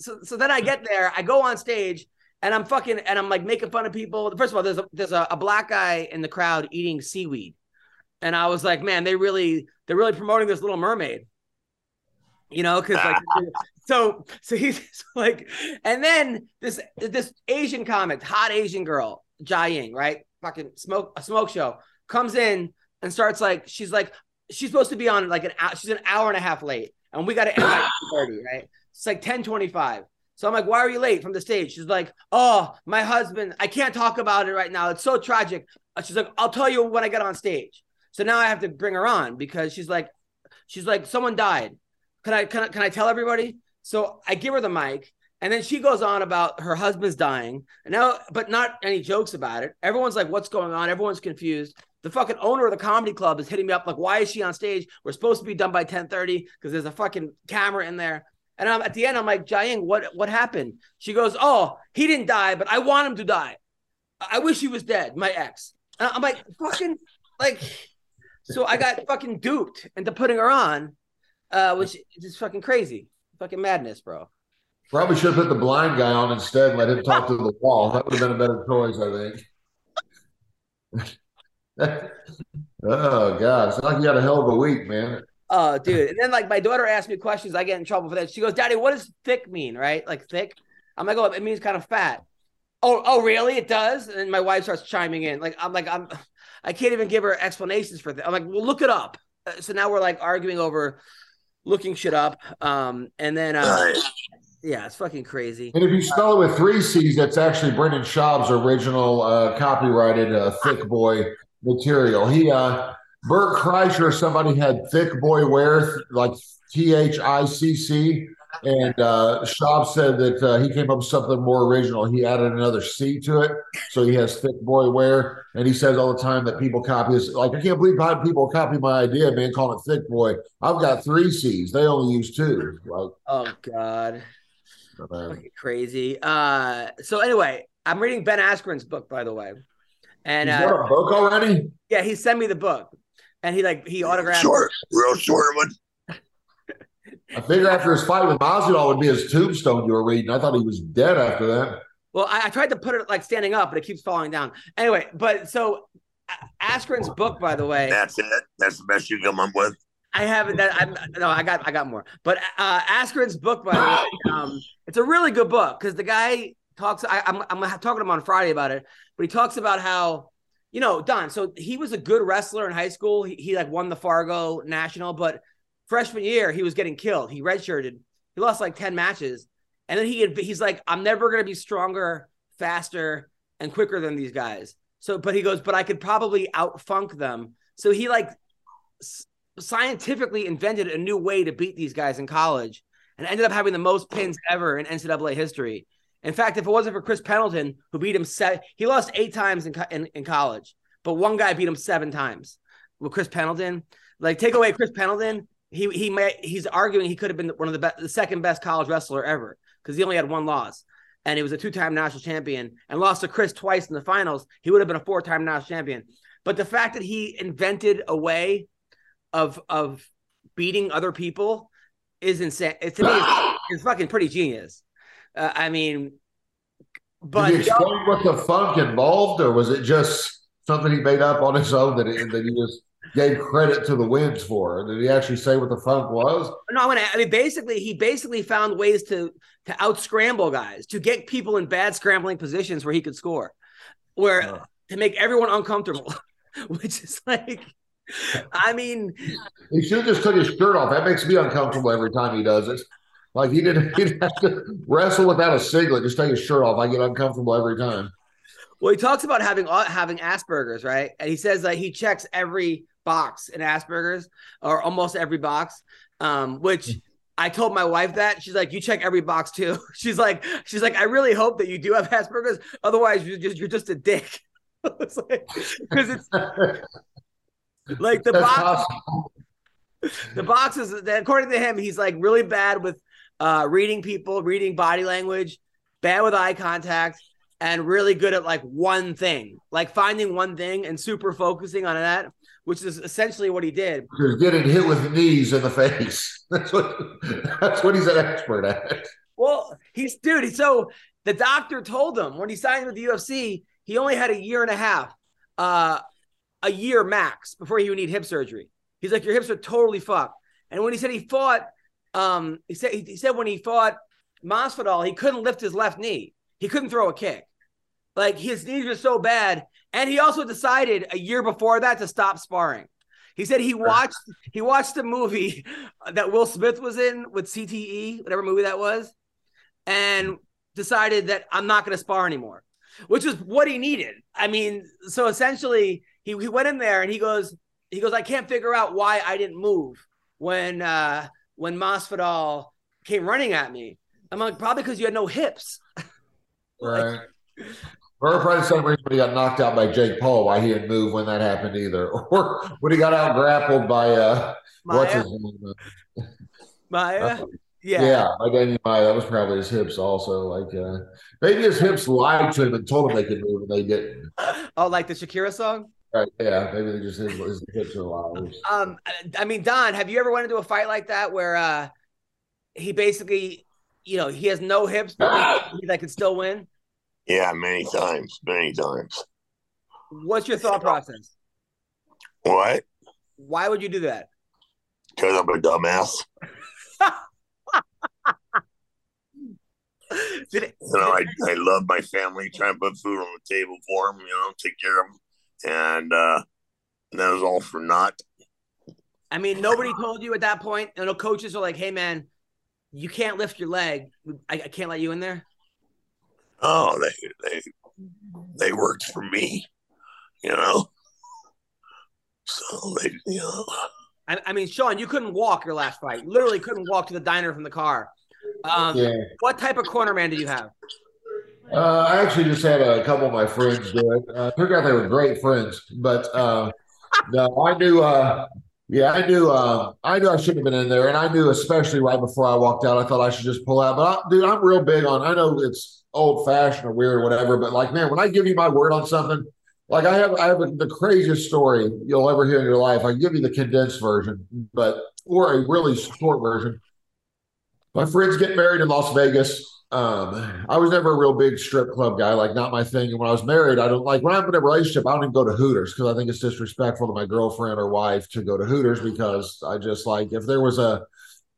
so so then I get there, I go on stage, and I'm fucking and I'm like making fun of people. First of all, there's a there's a, a black guy in the crowd eating seaweed, and I was like, man, they really they're really promoting this Little Mermaid. You know, because like so so he's like, and then this this Asian comic, hot Asian girl, Jia Ying, right? Fucking smoke a smoke show comes in and starts like she's like she's supposed to be on like an hour, she's an hour and a half late, and we got to end at 30, right? It's like 10 25. So I'm like, why are you late from the stage? She's like, oh, my husband, I can't talk about it right now. It's so tragic. She's like, I'll tell you when I get on stage. So now I have to bring her on because she's like, she's like, someone died. Can I can I can I tell everybody? So I give her the mic, and then she goes on about her husband's dying. Now, but not any jokes about it. Everyone's like, what's going on? Everyone's confused. The fucking owner of the comedy club is hitting me up like, why is she on stage? We're supposed to be done by 10:30 because there's a fucking camera in there. And I'm at the end, I'm like, Jiang, what what happened? She goes, Oh, he didn't die, but I want him to die. I I wish he was dead, my ex. And I'm like, fucking like so I got fucking duped into putting her on, uh, which is just fucking crazy. Fucking madness, bro. Probably should have put the blind guy on instead and let him talk to the wall. That would have been a better choice, I think. oh God, it's like you had a hell of a week, man. Oh, dude. And then like my daughter asked me questions. I get in trouble for that. She goes, Daddy, what does thick mean? Right? Like thick. I'm like, oh, it means kind of fat. Oh, oh, really? It does? And my wife starts chiming in. Like, I'm like, I'm I can't even give her explanations for that. I'm like, well, look it up. Uh, So now we're like arguing over looking shit up. Um, and then uh yeah, it's fucking crazy. And if you spell it with three C's, that's actually Brendan Schaub's original uh, copyrighted uh, Thick Boy material. He, uh, Bert Kreischer, somebody had Thick Boy wear, like T H I C C. And uh, Schaub said that uh, he came up with something more original. He added another C to it. So he has Thick Boy wear. And he says all the time that people copy this. Like, I can't believe how people copy my idea, man, calling it Thick Boy. I've got three C's. They only use two. Like, Oh god. crazy. Uh so anyway, I'm reading Ben Askren's book, by the way. And He's uh, got a book already? yeah, he sent me the book. And he like he autographed Short, real short one. I figured after his fight with Masvidal would be his tombstone you were reading. I thought he was dead after that. Well, I, I tried to put it like standing up, but it keeps falling down. Anyway, but so A- Askren's book, by the way, That's it. That's the best you come up with. I haven't. That I'm no, I got I got more. But uh, Askren's book, by the way, um, it's a really good book because the guy talks. I, I'm I'm talking to him on Friday about it, but he talks about how you know Don. So he was a good wrestler in high school. He, he like won the Fargo National, but freshman year he was getting killed. He redshirted. He lost like ten matches, and then he he's like, I'm never gonna be stronger, faster, and quicker than these guys. So, but he goes, but I could probably outfunk them. So he like scientifically invented a new way to beat these guys in college and ended up having the most pins ever in NCAA history. In fact, if it wasn't for Chris Pendleton, who beat him, se- he lost eight times in, in, in college, but one guy beat him seven times. With Chris Pendleton, like take away Chris Pendleton, he he might he's arguing he could have been one of the best, the second best college wrestler ever because he only had one loss, and he was a two time national champion and lost to Chris twice in the finals. He would have been a four time national champion. But the fact that he invented a way of of beating other people is insane. To me, it's, it's fucking pretty genius. Uh, I mean, but Did explain what the funk involved, or was it just something he made up on his own that that he just gave credit to the wins for? Did he actually say what the funk was? no, I mean, I mean, basically, he basically found ways to to out scramble guys, to get people in bad scrambling positions where he could score, where Uh. to make everyone uncomfortable, which is like, I mean, He should have just took his shirt off. That makes me uncomfortable every time he does it. Like he didn't, he didn't have to wrestle without a singlet. Just take his shirt off. I get uncomfortable every time. Well, he talks about having uh, having Asperger's, right? And he says that he checks every box in Asperger's, or almost every box. Um, which I told my wife that she's like, "You check every box too." She's like, "She's like, I really hope that you do have Asperger's. Otherwise, you're just you're just a dick." it's like because it's like the That's box possible. the boxes according to him he's like really bad with uh reading people reading body language bad with eye contact and really good at like one thing like finding one thing and super focusing on that which is essentially what he did Just getting hit with knees in the face. That's what. That's what he's an expert at. Well, he's dude. So the doctor told him when he signed with the UFC, he only had a year and a half, uh, a year max before he would need hip surgery. He's like, your hips are totally fucked. And when he said he fought, um, he said he said when he fought Masvidal, he couldn't lift his left knee. He couldn't throw a kick. Like his knees were so bad. And he also decided a year before that to stop sparring. He said he watched he watched the movie that Will Smith was in with CTE, whatever movie that was, and decided that I'm not going to spar anymore, which was what he needed. I mean, so essentially he, he went in there and he goes he goes I can't figure out why I didn't move when uh when Masvidal came running at me. I'm like probably because you had no hips. Right. Or probably the same reason when he got knocked out by Jake Paul, why he didn't move when that happened either. Or when he got out grappled by uh what's Maia? his name? Maia, Yeah, yeah. by Demian Maia. That was probably his hips also. Like uh maybe his hips lied to him and told him they could move and they didn't. Oh, like the Shakira song. Right. Yeah, maybe they just his, his hips are liars. Um, I mean, Don, have you ever went into a fight like that where uh he basically, you know, he has no hips, but he that could still win? Yeah, many times, many times. What's your thought process? What? Why would you do that? Because I'm a dumbass. Did it, You know, I, I love my family, trying to put food on the table for them, you know, take care of them. And uh, that was all for naught. I mean, nobody told you at that point. And the coaches are like, "Hey, man, you can't lift your leg. I, I can't let you in there." Oh, they they they worked for me, you know. So they, you know, I, I mean, Sean, you couldn't walk your last fight. Literally couldn't walk to the diner from the car. Um, Yeah. What type of corner man did you have? Uh, I actually just had a couple of my friends do it. Uh, turned out they were great friends, but uh, no, I knew. Uh, yeah, I knew. Uh, I knew I shouldn't have been in there, and I knew, especially right before I walked out, I thought I should just pull out. But I, dude, I'm real big on. I know it's old fashioned or weird or whatever, but like, man, when I give you my word on something, like I have, I have the craziest story you'll ever hear in your life. I give you the condensed version, but or a really short version. My friends get married in Las Vegas. Um, I was never a real big strip club guy, like not my thing. And when I was married, I don't like when I'm in a relationship, I don't even go to Hooters because I think it's disrespectful to my girlfriend or wife to go to Hooters because I just like if there was a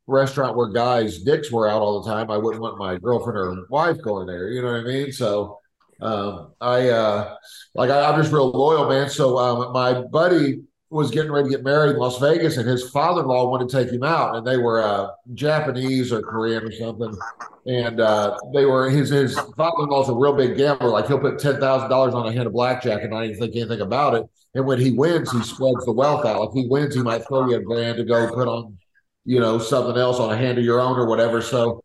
restaurant where guys' dicks were out all the time, I wouldn't want my girlfriend or wife going there. You know what I mean? So um, I uh, like I, I'm just real loyal, man. So um, my buddy was getting ready to get married in Las Vegas, and his father-in-law wanted to take him out, and they were uh, Japanese or Korean or something, and uh, they were his his father-in-law's a real big gambler. Like he'll put ten thousand dollars on a hand of blackjack and not even think anything about it. And when he wins, he spreads the wealth out. Like he wins, he might throw you a grand to go put on, you know, something else on a hand of your own or whatever. So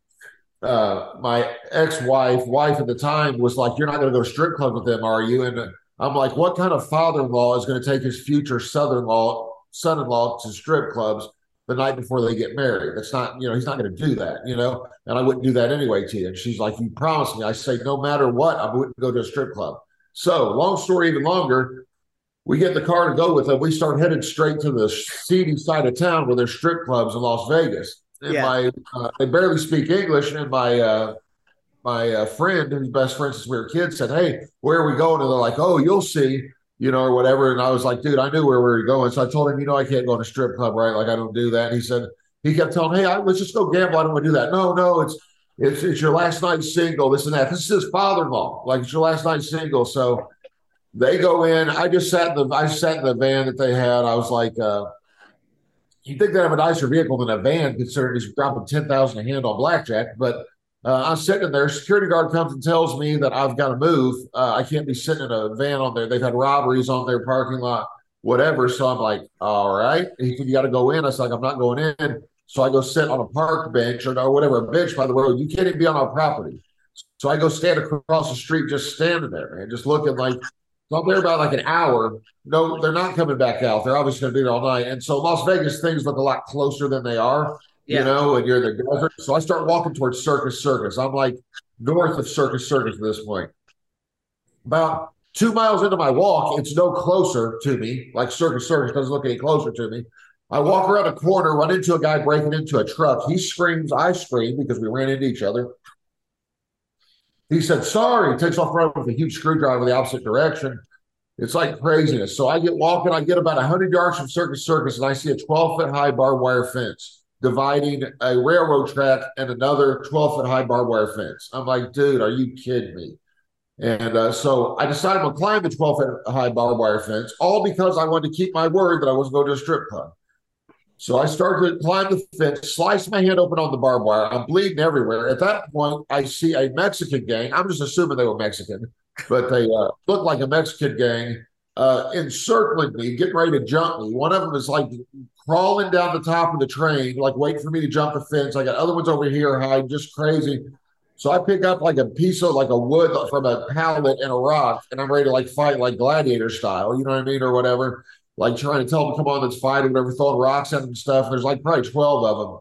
uh, my ex-wife, wife at the time, was like, "You're not going to go strip club with them, are you?" And uh, I'm like, "What kind of father-in-law is going to take his future son-in-law, son-in-law to strip clubs the night before they get married? That's not, you know, he's not going to do that, you know." And I wouldn't do that anyway to you. And she's like, "You promised me." I say, "No matter what, I wouldn't go to a strip club." So, long story even longer, we get the car to go with them. We start headed straight to the seedy side of town where there's strip clubs in Las Vegas. And Yeah. my, uh, they barely speak English, and my uh, my uh, friend, who's best friend since we were kids, said, "Hey, where are we going?" And they're like, "Oh, you'll see." You know, or whatever. And I was like, dude, I knew where we were going. So I told him, you know, I can't go to a strip club, right? Like I don't do that. And he said, he kept telling, hey, I, let's just go gamble. I don't want to do that. No, no, it's it's it's your last night single, this and that. This is his father-in-law. Like it's your last night single. So they go in. I just sat in the I sat in the van that they had. I was like, uh, you think they have a nicer vehicle than a van, considering he's dropping ten thousand a hand on blackjack. But uh, I'm sitting there. Security guard comes and tells me that I've got to move. Uh, I can't be sitting in a van on there. They've had robberies on their parking lot, whatever. So I'm like, all right. He said, you got to go in. I was like, I'm not going in. So I go sit on a park bench or, or whatever, a bench by the road. You can't even be on our property. So I go stand across the street, just standing there, man, just looking like. So I'm there about like an hour. No, they're not coming back out. They're obviously going to be there all night. And so Las Vegas things look a lot closer than they are Yeah. you know, and you're in the desert. So I start walking towards Circus Circus. I'm like north of Circus Circus at this point. About two miles into my walk, it's no closer to me. Like Circus Circus doesn't look any closer to me. I walk around a corner, run into a guy breaking into a truck. He screams, I scream because we ran into each other. He said, sorry. He takes off running with a huge screwdriver in the opposite direction. It's like craziness. So I get walking, I get about 100 yards from Circus Circus, and I see a 12 foot high barbed wire fence dividing a railroad track and another 12 foot high barbed wire fence. I'm like, dude, are you kidding me? And uh, so I decided to climb the 12 foot high barbed wire fence, all because I wanted to keep my word that I wasn't going to a strip club. So I started to climb the fence, slice my hand open on the barbed wire. I'm bleeding everywhere. At that point, I see a Mexican gang. I'm just assuming they were Mexican, but they uh, looked like a Mexican gang uh, encircling me, getting ready to jump me. One of them is like crawling down the top of the train, like waiting for me to jump the fence. I got other ones over here hiding, just crazy. So I pick up like a piece of like a wood from a pallet and a rock, and I'm ready to like fight like gladiator style, you know what I mean, or whatever like trying to tell them, come on, let's fight or whatever, throwing rocks at them and stuff. There's like probably 12 of them.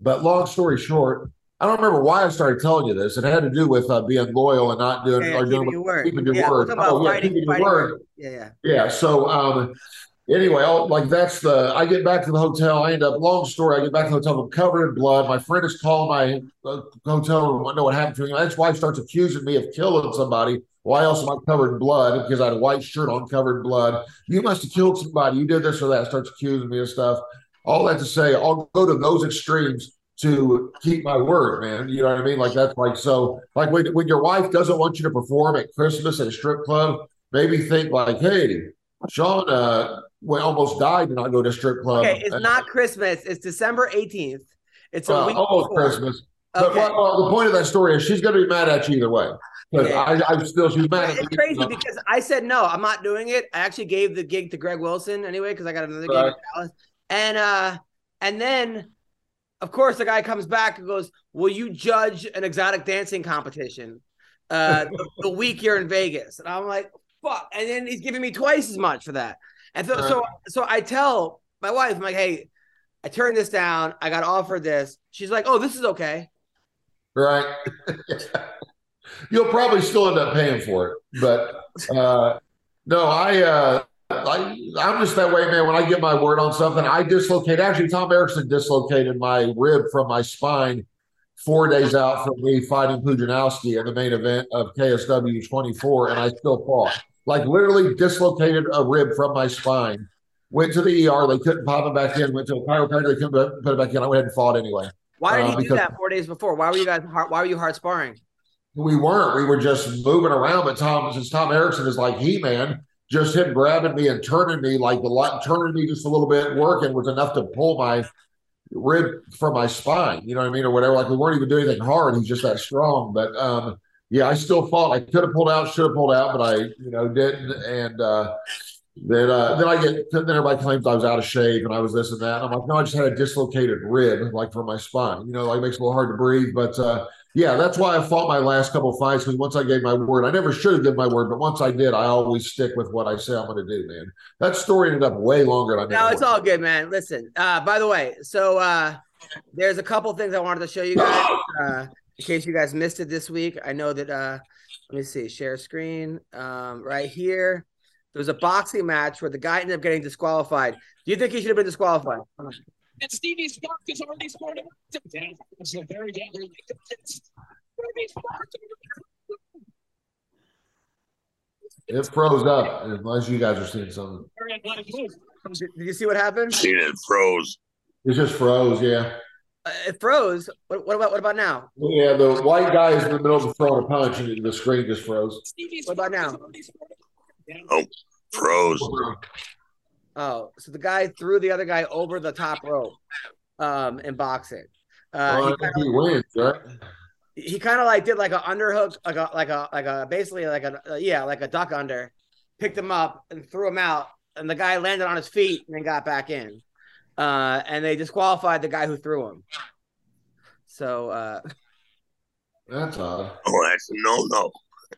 But long story short, I don't remember why I started telling you this. It had to do with uh, being loyal and not doing Yeah, or keeping doing your word. keeping your Yeah, word. about Oh, yeah, fighting- keeping your word. word. Yeah, yeah. Yeah. So um anyway, I'll, like that's the I get back to the hotel. I end up long story. I get back to the hotel. I'm covered in blood. My friend is calling my uh, hotel room. I know what happened to me. My ex-wife starts accusing me of killing somebody. Why else am I covered in blood? Because I had a white shirt on, covered in blood. You must have killed somebody. You did this or that. Starts accusing me of stuff. All that to say, I'll go to those extremes to keep my word, man. You know what I mean? Like that's like so. Like when when your wife doesn't want you to perform at Christmas at a strip club, maybe think like, hey, Sean uh well, almost died to not go to strip club. Okay, it's not Christmas. It's December 18th. It's a Uh, week almost before. Christmas. But Okay. what, well, the point of that story is she's going to be mad at you either way. Because Yeah. I, I'm still she's mad at It's me. crazy because I said no, I'm not doing it. I actually gave the gig to Greg Wilson anyway because I got another gig in. Dallas, and uh, and then of course the guy comes back and goes, "Will you judge an exotic dancing competition uh, the, the week you're in Vegas?" And I'm like, "Fuck!" And then he's giving me twice as much for that. And so so so I tell my wife, I'm like, "Hey." I turned this down. I got offered this. She's like, "Oh, this is okay." right? You'll probably still end up paying for it, but uh, no, I, uh, I, I'm just that way, man. When I get my word on something, I dislocate. Actually, Tom Erickson dislocated my rib from my spine four days out from me fighting Pudzianowski in the main event of KSW 24, and I still fought. Like literally dislocated a rib from my spine. Went to the ER. They couldn't pop it back in. Went to a chiropractor. They couldn't put it back in. I went ahead and fought anyway. Why did Uh, he do that four days before? Why were you guys hard? Why were you hard sparring? We weren't. We were just moving around. But Tom, since Tom Erickson is like He Man, just him grabbing me and turning me like the light, turning me just a little bit, working was enough to pull my rib from my spine. You know what I mean, or whatever. Like we weren't even doing anything hard. He's just that strong. But um, yeah, I still fought. I could have pulled out, should have pulled out, but I, you know, didn't. And uh, then uh, then I get then everybody claims I was out of shape and I was this and that. And I'm like, no, I just had a dislocated rib, like from my spine. You know, like makes it a little hard to breathe. But uh, yeah, that's why I fought my last couple of fights. Because once I gave my word, I never should have given my word, but once I did, I always stick with what I say I'm going to do. Man, that story ended up way longer than I. No, it's all good, man. Listen, uh, by the way, so uh, there's a couple things I wanted to show you guys uh, in case you guys missed it this week. I know that. Uh, let me see, share screen um, right here. There was a boxing match where the guy ended up getting disqualified. Do you think he should have been disqualified? And Stevie Spark is already scored. It's a very good. Stevie Spark. It froze up. Unless you guys are seeing something, Very. Did did you see what happened? Seen it froze. it just froze. Yeah, Uh, it froze. What, what about what about now? yeah. The white guy is in the middle of the throwing a punch, and the screen just froze. Stevie What about now? Oh, froze. Oh, so the guy threw the other guy over the top rope um, in boxing. Uh, Well, he I think he wins, right? he kind of like did like an underhook, like a like a like a basically like a uh, yeah, like a duck under, picked him up and threw him out, and the guy landed on his feet and then got back in, uh, and they disqualified the guy who threw him. So uh, That's odd. Oh, that's a no no.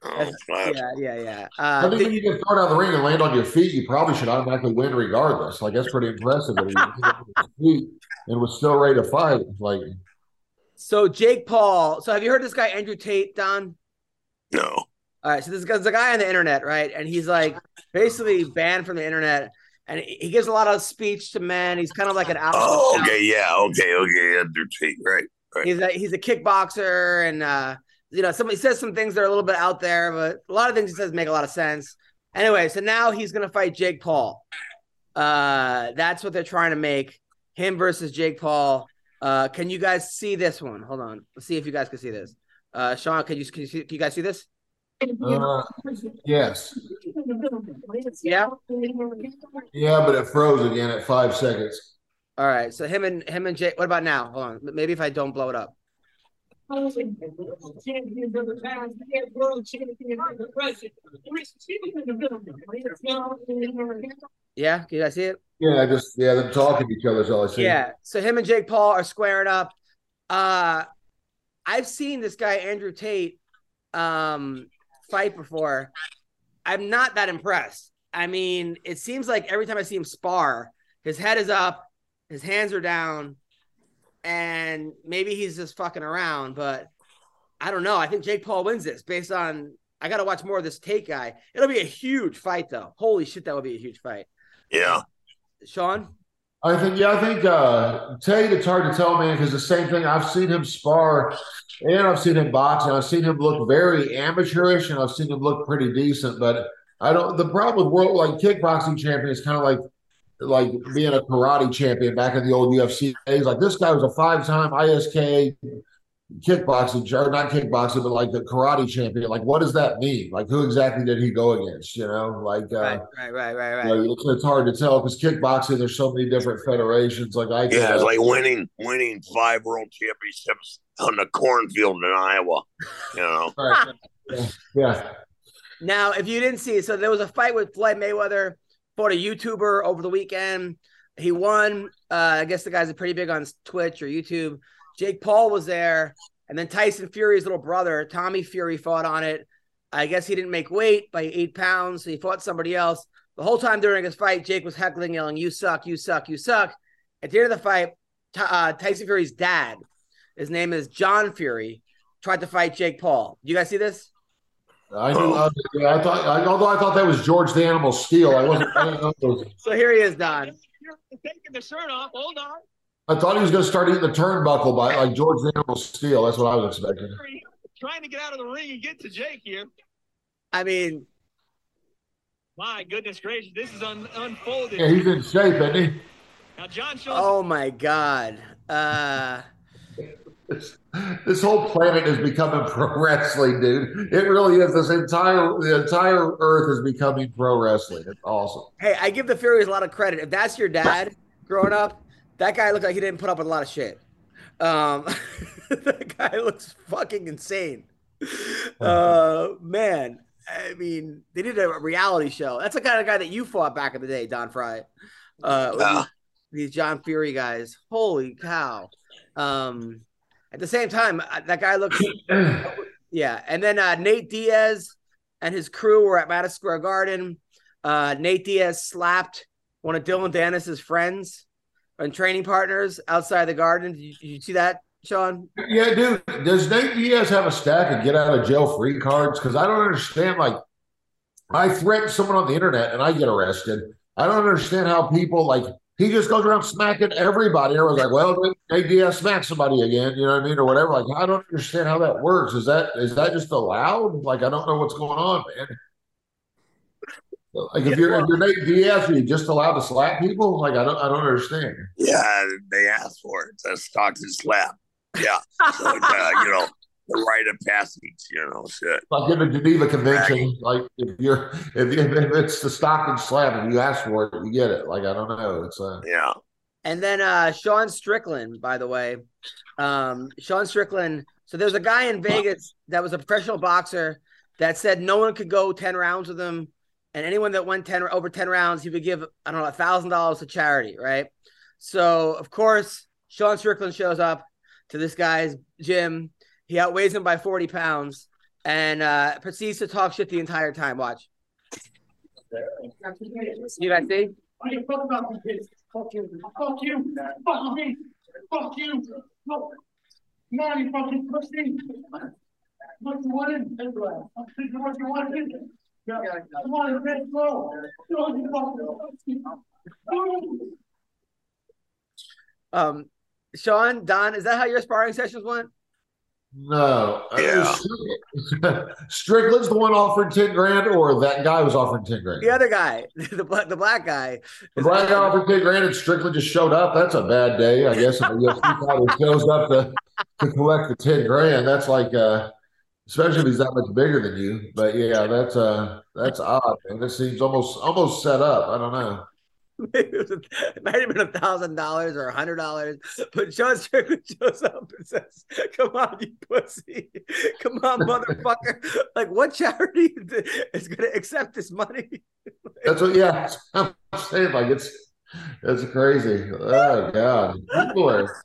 Oh, that's- yeah, yeah, yeah. I Uh, think when you get thrown out of the ring and land on your feet, you probably should automatically win regardless. Like that's pretty impressive that he landed feet and was still ready to fight. Like so Jake Paul. So have you heard this guy Andrew Tate, Don? No. All right, so this guy's a guy on the internet, right? And he's like basically banned from the internet. and he he gives a lot of speech to men. He's kind of like an alpha. Oh, okay, yeah, okay, okay, Andrew Tate, right, right. He's a he's a kickboxer, and uh, you know, somebody says some things that are a little bit out there, but a lot of things he says make a lot of sense. Anyway, so now he's gonna fight Jake Paul. Uh, that's what they're trying to make him versus Jake Paul. Uh, can you guys see this one? Hold on, let's see if you guys can see this. Uh, Sean, can you can you, see, can you guys see this? Uh, yes. Yeah. Yeah, but it froze again at five seconds. All right. So him and him and Jake. What about now? Hold on. Maybe if I don't blow it up. Yeah. Can you guys see it? Yeah, I just yeah, them talking to each other is all I see. Yeah. So him and Jake Paul are squaring up. Uh I've seen this guy Andrew Tate um fight before. I'm not that impressed. I mean, it seems like every time I see him spar, his head is up, his hands are down, and maybe he's just fucking around, but I don't know. I think Jake Paul wins this based on I gotta watch more of this Tate guy. It'll be a huge fight though. Holy shit, that would be a huge fight. Yeah. Sean? I think yeah, I think uh Tate, it's hard to tell, man, because the same thing. I've seen him spar and I've seen him box, and I've seen him look very amateurish, and I've seen him look pretty decent. But I don't. The problem with world like kickboxing champion is kind of like like being a karate champion back in the old UFC days. Like this guy was a five time ISK kickboxing or not kickboxing, but like the karate champion. Like, what does that mean? Like, who exactly did he go against? You know, like uh, Right, right, right, right, right. you know, it's, it's hard to tell because kickboxing, there's so many different federations. Like I, Yeah, it's like winning winning five world championships on the cornfield in Iowa. You know. Right. yeah, yeah. Now, if you didn't see so there was a fight with Floyd Mayweather, fought a YouTuber over the weekend. He won. Uh, I guess the guy's are pretty big on Twitch or YouTube. Jake Paul was there, and then Tyson Fury's little brother, Tommy Fury, fought on it. I guess he didn't make weight by eight pounds, so he fought somebody else. The whole time during his fight, Jake was heckling, yelling, "You suck! You suck! You suck!" At the end of the fight, Ty- uh, Tyson Fury's dad, his name is John Fury, tried to fight Jake Paul. You guys see this? I knew. Uh, yeah, I thought. I, although I thought that was George the Animal Steele, I wasn't. I, know it was- So here he is, Don. You're taking the shirt off. Hold on. I thought he was going to start eating the turnbuckle by like George the Animal Steele. That's what I was expecting. Trying to get out of the ring and get to Jake here. I mean, My goodness gracious, this is un- unfolded. Yeah, he's in shape, isn't he? Now John shows oh my God. Uh, This, this whole planet is becoming pro wrestling, dude. It really is. This entire the entire Earth is becoming pro wrestling. It's awesome. hey, I give the Furies a lot of credit. If that's your dad growing up, that guy looked like he didn't put up with a lot of shit. Um, that guy looks fucking insane. Uh, man, I mean, they did a reality show. That's the kind of guy that you fought back in the day, Don Frye. Uh, these, these John Fury guys. Holy cow. Um, at the same time, uh, that guy looks Yeah, and then uh, Nate Diaz and his crew were at Madison Square Garden. Uh, Nate Diaz slapped one of Dillon Danis's friends and training partners outside the garden. Did you, did you see that, Sean? Yeah, dude. Does Nate Diaz have a stack of get out of jail free cards? Because I don't understand. Like, I threaten someone on the internet and I get arrested. I don't understand how people like he just goes around smacking everybody. Everyone's like, "Well, Nate Diaz smacked somebody again," you know what I mean, or whatever. Like, I don't understand how that works. Is that is that just allowed? Like, I don't know what's going on, man. Like, if you're if you're Nate Diaz, are you just allowed to slap people? Like, I don't I don't understand. Yeah, they asked for it. It's a Stockton slap. Yeah. So, uh, you know, the rite of passage, you know, shit. Like in the Geneva Convention, like if you're if, if it's the Stockton slap, if you ask for it, you get it. Like I don't know, it's uh, Yeah. And then uh, Sean Strickland, by the way, um, Sean Strickland. So there's a guy in Vegas that was a professional boxer that said no one could go ten rounds with him, and anyone that went ten over ten rounds, he would give I don't know a thousand dollars to charity, right? So of course, Sean Strickland shows up to this guy's gym. He outweighs him by forty pounds and uh, proceeds to talk shit the entire time. Watch. You guys see? Fuck you. Fuck you. Fuck me. Fuck you. Fuck. Man, you fucking pussy. What you want in? I'm thinking what you want in. Yeah. Come on, let's go. Um, Sean, Don, is that how your sparring sessions went? No. Yeah. Strickland's the one offering 10 grand, or that guy was offering 10 grand? The other guy, the black, the black guy. The black guy offered 10 grand and Strickland just showed up. That's a bad day, I guess. If a UFC fighter shows up to, to collect the 10 grand, that's like, uh, especially if he's that much bigger than you. But yeah, that's uh, that's odd. And it seems almost almost set up. I don't know. Maybe it, was a, it might have been a thousand dollars or a hundred dollars, but Sean Strickland shows up and says, "Come on, you pussy! Come on, motherfucker! like, what charity is going to accept this money?" That's what. Yeah, I'm saying like it's it's crazy. Oh god, people are.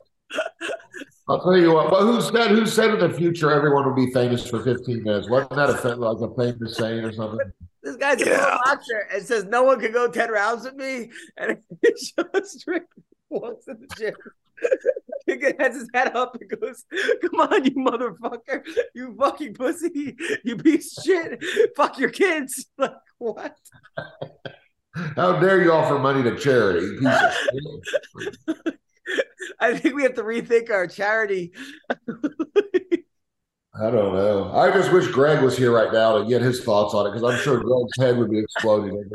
I'll tell you what. Well, who said who said in the future everyone will be famous for 15 minutes? Wasn't that a like a famous saying or something? This guy's a Yeah. boxer and says no one can go 10 rounds with me. And Sean Strickland walks in the gym. He has his head up and goes, Come on, you motherfucker. You fucking pussy. You piece of shit. Fuck your kids. Like, what? How dare you offer money to charity? Piece of shit. I think we have to rethink our charity. I don't know. I just wish Greg was here right now to get his thoughts on it because I'm sure Greg's head would be exploding.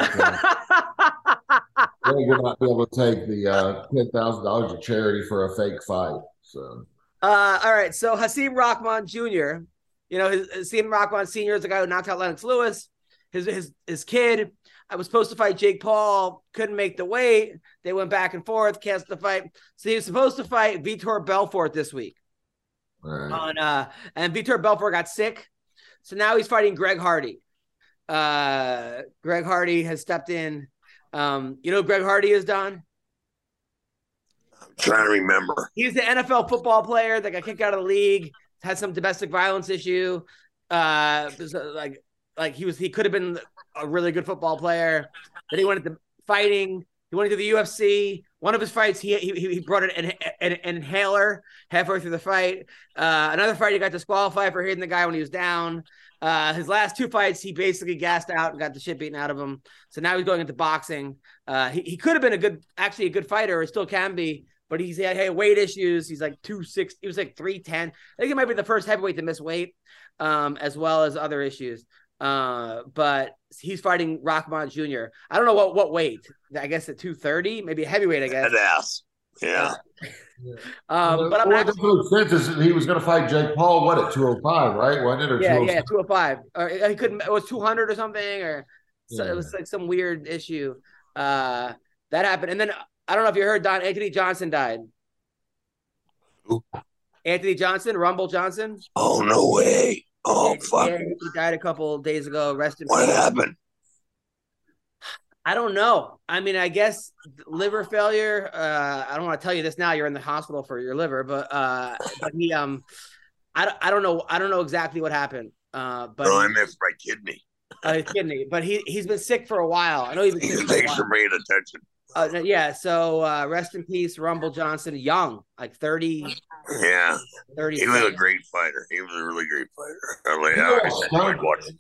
Greg would not be able to take the uh, ten thousand dollars of charity for a fake fight. So Uh, all right. So Hasim Rahman Jr., you know, his, Hasim Rahman Sr. is the guy who knocked out Lennox Lewis. His his his kid. I was supposed to fight Jake Paul, couldn't make the weight. They went back and forth, canceled the fight. So he was supposed to fight Vitor Belfort this week. All right. On uh, and Vitor Belfort got sick, so now he's fighting Greg Hardy. Uh, Greg Hardy has stepped in. Um, you know, who Greg Hardy is done. I'm trying to remember. He's the NFL football player that got kicked out of the league. Had some domestic violence issue. Uh, uh, like like he was he could have been a really good football player. Then he went into fighting. He went into the UFC. One of his fights, he he, he brought an, an, an inhaler halfway through the fight. Uh, another fight, he got disqualified for hitting the guy when he was down. Uh, his last two fights, he basically gassed out and got the shit beaten out of him. So now he's going into boxing. Uh, he, he could have been a good, actually a good fighter, or still can be, but he's had, had weight issues. He's like two six. He was like three ten. I think it might be the first heavyweight to miss weight, um, as well as other issues. Uh, but he's fighting Rockmont Jr. I don't know what what weight. I guess at two thirty, maybe a heavyweight. I guess. That ass. Yeah. Um, but I'm what actually, makes sense is that he was going to fight Jake Paul. What at two hundred five, right? Wasn't it or yeah, 206? yeah, two hundred five. Or he couldn't. It was two hundred or something, or so Yeah. it was like some weird issue. Uh, that happened, and then I don't know if you heard Don Anthony Johnson died. Who? Anthony Johnson, Rumble Johnson. Oh no way. Oh fuck. Yeah, he died a couple of days ago. Rest in What peace. happened? I don't know. I mean, I guess liver failure. Uh, I don't want to tell you this now. You're in the hospital for your liver, but uh, but he um, I, don't- I don't know. I don't know exactly what happened. Uh, but No, I meant my kidney. uh, his kidney. But he he's been sick for a while. I know he's been sick for Thanks while. for bringing attention. Uh, yeah. So uh, rest in peace, Rumble Johnson. Young, like 30, Yeah. 30. He was a great fighter. He was a really great fighter. I, like, You I know, always enjoyed watching.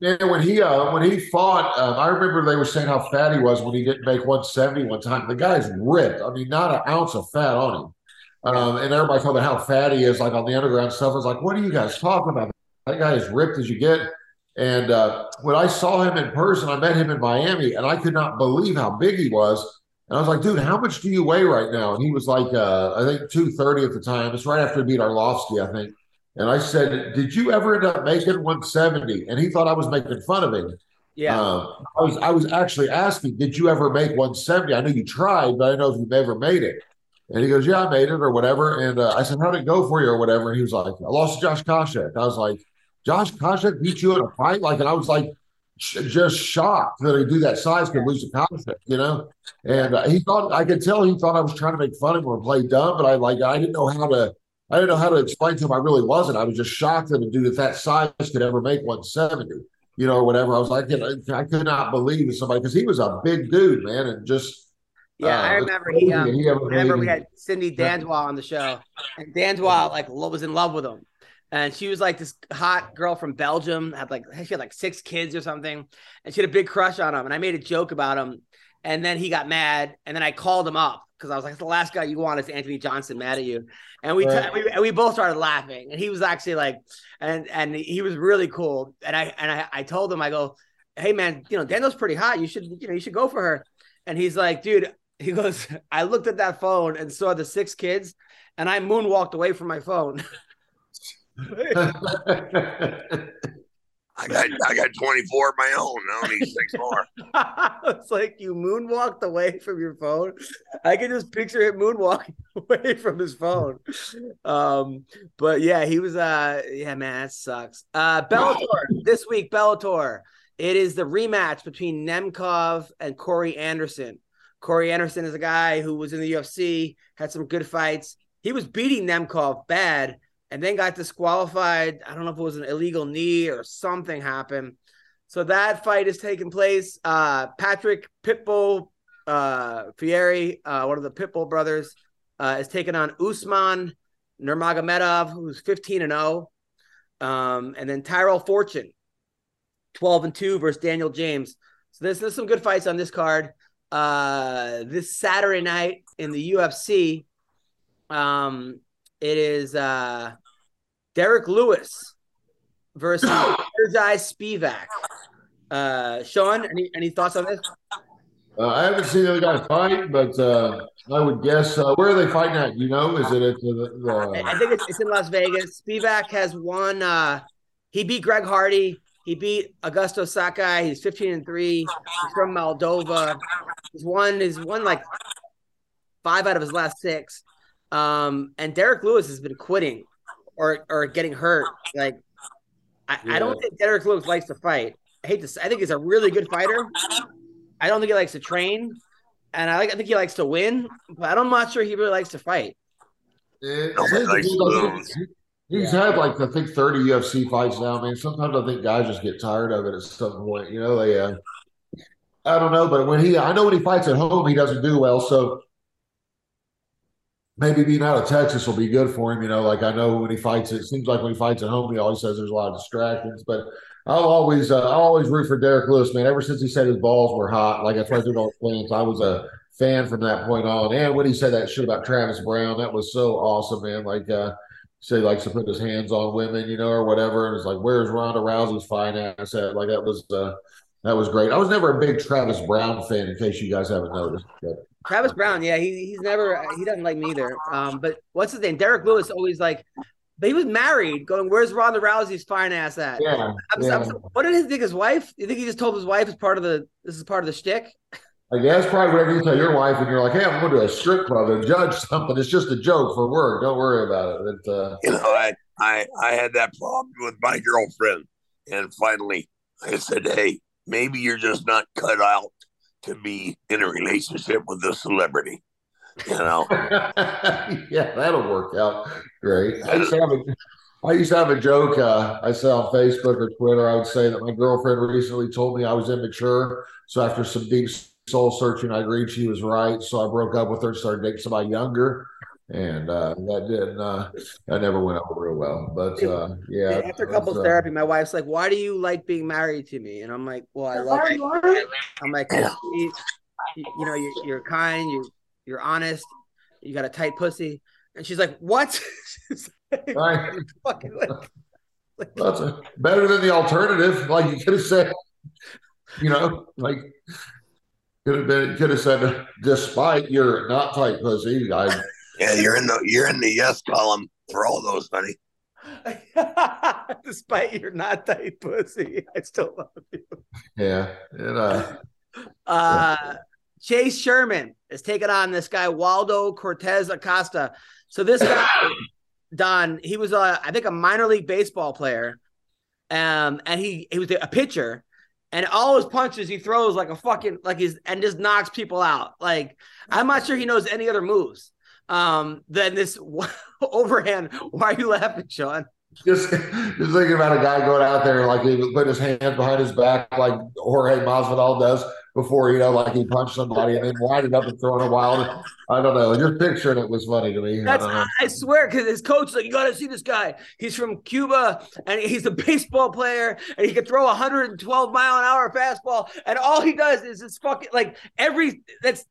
Yeah, when he uh, when he fought, um, I remember they were saying how fat he was when he didn't make 170 one time. The guy's ripped. I mean, not an ounce of fat on him. Um, and everybody talking about how fat he is, like on the underground stuff. I was like, what are you guys talking about? That guy is ripped as you get. And uh, when I saw him in person, I met him in Miami, and I could not believe how big he was. And I was like, dude, how much do you weigh right now? And he was like, uh, I think 230 at the time. It's right after he beat Arlovsky, I think. And I said, Did you ever end up making 170? And he thought I was making fun of him. Yeah. Um, I was I was actually asking, Did you ever make 170? I knew you tried, but I know if you ever made it. And he goes, Yeah, I made it or whatever. And uh, I said, How'd it go for you or whatever? And he was like, I lost to Josh Koscheck. I was like, Josh Koscheck beat you in a fight? Like, and I was like, just shocked that a dude that size could lose to Koscheck, you know? And uh, he thought, I could tell he thought I was trying to make fun of him or play dumb, but I like, I didn't know how to. I didn't know how to explain to him I really wasn't. I was just shocked that a dude at that size could ever make 170, you know, or whatever. I was like, I could not believe that somebody because he was a big dude, man, and just Yeah, uh, I remember he. Um, he remember we had Cindy Dandois on the show, and Danswa like was in love with him, and she was like this hot girl from Belgium. Had like she had like six kids or something, and she had a big crush on him. And I made a joke about him, and then he got mad, and then I called him up because I was like, "The last guy you want is Anthony Johnson mad at you," and we, Right. we and we both started laughing, and he was actually like, and and he was really cool, and I and I, I told him I go, "Hey man, you know Daniel's pretty hot. You should you know you should go for her," and he's like, "Dude." He goes, I looked at that phone and saw the six kids, and I moonwalked away from my phone. I got I got 24 of my own. I don't need six more. it's like you moonwalked away from your phone. I can just picture him moonwalking away from his phone. Um, but yeah, he was uh yeah, man, that sucks. Uh Bellator this week, Bellator. It is the rematch between Nemkov and Corey Anderson. Corey Anderson is a guy who was in the UFC, had some good fights. He was beating Nemkov bad and then got disqualified. I don't know if it was an illegal knee or something happened. So that fight is taking place. Uh, Patrick Pitbull uh, Freire, uh, one of the Pitbull brothers, uh, is taking on Usman Nurmagomedov, who's 15 and 0. Um, and then Tyrell Fortune, 12 and 2 versus Daniel James. So there's, there's some good fights on this card. Uh, this Saturday night in the UFC, um, it is uh, Derrick Lewis versus Sergei Spivak. Uh, Sean, any any thoughts on this? Uh, I haven't seen the other guy fight, but uh, I would guess uh, where are they fighting at? You know, is it at the, the I think it's, it's in Las Vegas. Spivak has won. Uh, he beat Greg Hardy. He beat Augusto Sakai. He's 15 and three. He's from Moldova. He's won. He's won like five out of his last six. Um, and Derrick Lewis has been quitting or or getting hurt. Like, I, I don't think Derrick Lewis likes to fight. I hate to. I think he's a really good fighter. I don't think he likes to train, and I like. I think he likes to win, but I'm not sure he really likes to fight. It Nobody seems likes he's to like- lose. He's had like I think thirty UFC fights now. Man, sometimes I think guys just get tired of it at some point. You know, they. Uh, I don't know, but when he, I know when he fights at home, he doesn't do well. So maybe being out of Texas will be good for him. You know, like I know when he fights, it seems like when he fights at home, he always says there's a lot of distractions. But I'll always, uh, I'll always root for Derrick Lewis, man. Ever since he said his balls were hot, like I all the plans. I was a fan from that point on. And when he said that shit about Travis Browne, that was so awesome, man. Like, uh, say he likes to put his hands on women, you know, or whatever. And it's like, where's Ronda Rousey's fine ass at? Like that was, uh, that was great. I was never a big Travis Browne fan, in case you guys haven't noticed. But Travis Browne, yeah, he, he's never he doesn't like me either. Um, but what's his name? Derrick Lewis always like, but he was married. Going, where's Ronda Rousey's fine ass at? yeah, I'm, yeah. I'm, what did he think his wife? You think he just told his wife as part of the this is part of the shtick? I guess probably whatever you tell your wife, and you're like, "Hey, I'm going to a strip club and judge something. It's just a joke for work. Don't worry about it." It, uh, You know, I, I I had that problem with my girlfriend, and finally I said, "Hey, maybe you're just not cut out to be in a relationship with a celebrity." You know, yeah, that'll work out great. I used to have a, I used to have a joke. Uh, I said on Facebook or Twitter. I would say that my girlfriend recently told me I was immature. So after some deep soul searching, I agreed she was right. So I broke up with her, started dating somebody younger, and uh, that didn't. Uh, that never went over real well. But uh, yeah, After couples uh, therapy, my wife's like, "Why do you like being married to me?" And I'm like, "Well, I love you." I'm like, you, you know, you're, you're kind, you're you're honest, you got a tight pussy." And she's like, "What?" She's like, Right. fucking like, That's a, better than the alternative. Like you could have said, you know, like could have been could have said, despite your not tight pussy, I yeah, you're in the you're in the yes column for all those, honey. Despite your not tight pussy, I still love you. yeah, and uh, Uh, Chase Sherman is taking on this guy Waldo Cortes Acosta. So this guy, Don, he was a I think a minor league baseball player, um, and he he was a pitcher, and all his punches he throws like a fucking like he's and just knocks people out. Like I'm not sure he knows any other moves. Um, than this overhand. Why are you laughing, Sean? just just thinking about a guy going out there like he put his hands behind his back like Jorge Masvidal does. before you know, like he punched somebody and then winded up and throwing a wild. I don't know. Just picturing it was funny to me. I That's don't. I swear, because his coach like, you got to see this guy. He's from Cuba and he's a baseball player and he can throw a 112 mile an hour fastball. And all he does is this fucking like every that's.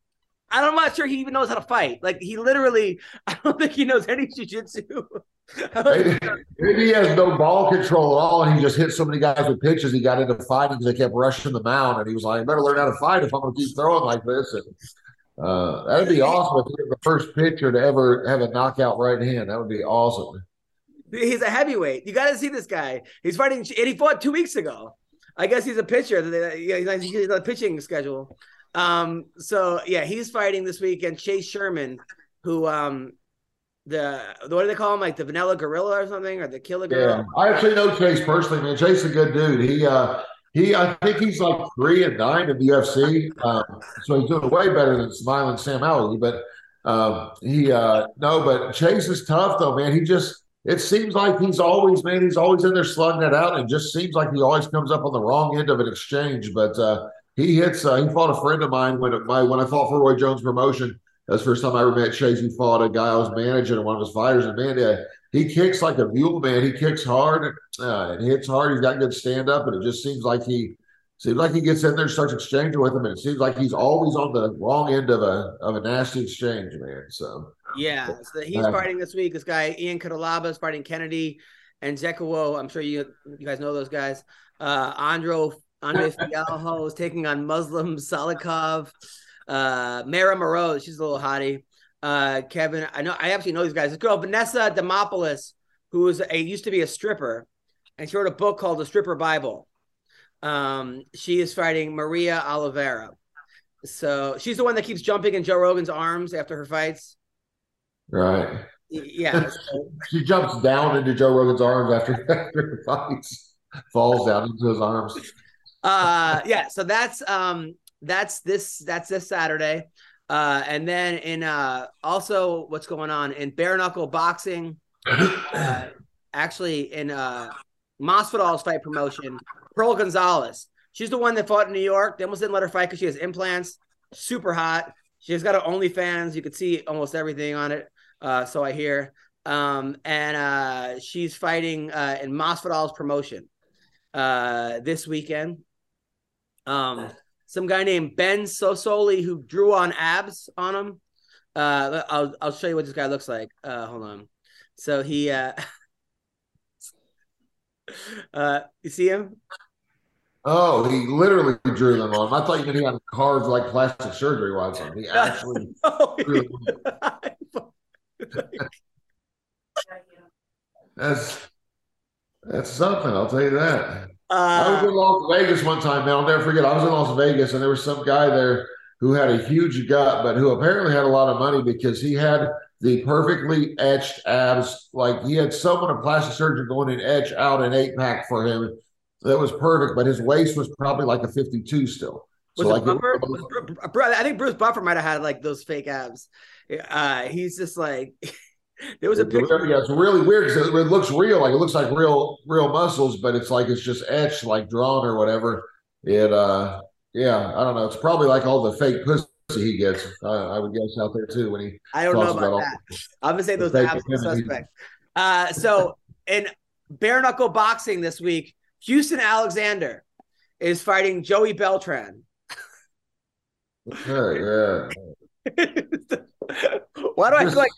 I'm not sure he even knows how to fight. Like he literally, I don't think he knows any jujitsu. Maybe, maybe he has no ball control at all, and he just hit so many guys with pitches. He got into fighting because they kept rushing the mound, and he was like, "I better learn how to fight if I'm going to keep throwing like this." And uh, that'd be awesome if he was the first pitcher to ever have a knockout right hand. That would be awesome. He's a heavyweight. You got to see this guy. He's fighting, and he fought two weeks ago. I guess he's a pitcher. Yeah, he's on- he's on a pitching schedule. Um, so yeah, he's fighting this weekend. Chase Sherman, who um, the what do they call him? Like the Vanilla Gorilla or something, or the Killer Yeah, I actually know Chase personally, man. Chase is a good dude. He uh he I think he's like three and nine in the UFC. Um, so he's doing way better than Smiling Sam Ali. But um he uh no, but Chase is tough though, man. He just it seems like he's always man, he's always in there slugging it out, and just seems like he always comes up on the wrong end of an exchange. But uh he hits uh, he fought a friend of mine when my when I fought for Roy Jones promotion. That's the first time I ever met Chase. He fought a guy I was managing one of his fighters, and man, uh, he kicks like a mule, man. He kicks hard uh, and hits hard. He's got good stand up, and it just seems like he seems like he gets in there and starts exchanging with him, and it seems like he's always on the wrong end of a of a nasty exchange, man. So Yeah, so he's Uh, fighting this week. This guy Ion Cutelaba is fighting Kennedy Nzechukwu. I'm sure you you guys know those guys. Uh, Andro Andre Fialho is taking on Muslim Salikhov. Uh, Mara Moreau, she's a little hottie. Uh, Kevin, I know I actually know these guys. This girl Vanessa Demopoulos, who is a used to be a stripper, and she wrote a book called The Stripper Bible. Um, she is fighting Maria Oliveira. So she's the one that keeps jumping in Joe Rogan's arms after her fights. right, Yeah. so- she jumps down into Joe Rogan's arms after after the fights, falls down into his arms. Uh yeah so that's um that's this that's this saturday. Uh and then in uh also what's going on in bare knuckle boxing uh actually in uh Masvidal's fight promotion pearl gonzalez. She's the one that fought in new york they almost didn't let her fight because she has implants. Super hot. She's got her onlyfans. You could see almost everything on it uh so i hear. Um and uh she's fighting uh in Masvidal's promotion uh this weekend um, some guy named Ben Sosoli who drew on abs on him. Uh, I'll I'll show you what this guy looks like. Uh, hold on. So he, uh, uh, you see him? Oh, he literally drew them on. I thought you meant he had carved like plastic surgery wise on. him. He actually drew them. That's that's something. I'll tell you that. I was Uh, in Las Vegas one time, man. I'll never forget. I was in Las Vegas, and there was some guy there who had a huge gut, but who apparently had a lot of money because he had the perfectly etched abs. Like he had someone, a plastic surgeon, going and etch out an eight pack for him. That was perfect, but his waist was probably like a fifty-two still. was so it like, Buffer? Was I think Bruce Buffer might have had like those fake abs. Uh, he's just like there was a picture. really, yeah, it's really weird because it, it looks real, like it looks like real, real muscles, but it's like it's just etched, like drawn or whatever. It, uh, yeah, I don't know. It's probably like all the fake pussy he gets. I, I would guess out there too when he. I don't know talks about that. I'm gonna say those are identity. suspect. Uh, so in bare knuckle boxing this week, Houston Alexander is fighting Joey Beltran. Okay, yeah. Why do I feel like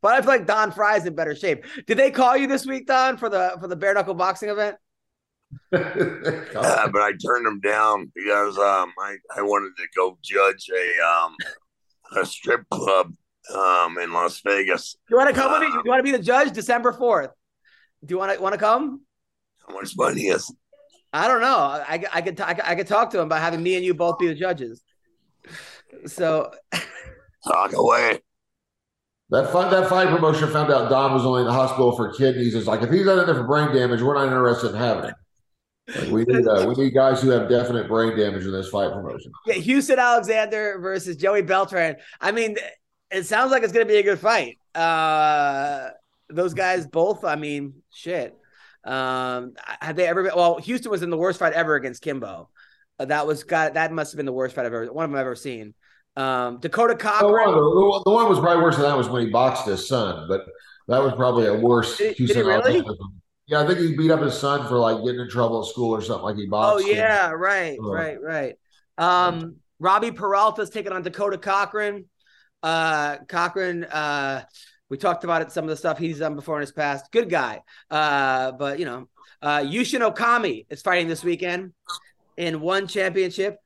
why do I feel like Don Frye's in better shape? Did they call you this week, Don, for the for the bare knuckle boxing event? Uh, but I turned him down because um, I, I wanted to go judge a um, a strip club um, in Las Vegas. You want to come with me? You want to be the judge December fourth? Do you want to want to come? How much money is? I don't know. I, I could t- I I could talk to him about having me and you both be the judges. So Talk away. That fight, that fight promotion found out Don was only in the hospital for kidneys. It's like if he's not in there for brain damage, we're not interested in having him. Like we need uh, we need guys who have definite brain damage in this fight promotion. yeah, Houston Alexander versus Joey Beltran. I mean, it sounds like it's going to be a good fight. Uh, those guys both. I mean, shit. Um, have they ever been? Well, Houston was in the worst fight ever against Kimbo. Uh, that was got that must have been the worst fight I've ever one of them I've ever seen. Um, Dakota The one, the, one was probably worse than that was when he boxed his son, but that was probably a worse. Did- did he really? Yeah, I think he beat up his son for like getting in trouble at school or something. Like he Oh boxed. him. yeah, right, Uh, right, right. Um, Robbie Peralta's taking on Dakota Cochran. Uh, Cochran. Uh, we talked about it. Some of the stuff he's done before in his past. Good guy. Uh, but you know, uh, Yushin Okami is fighting this weekend in one championship.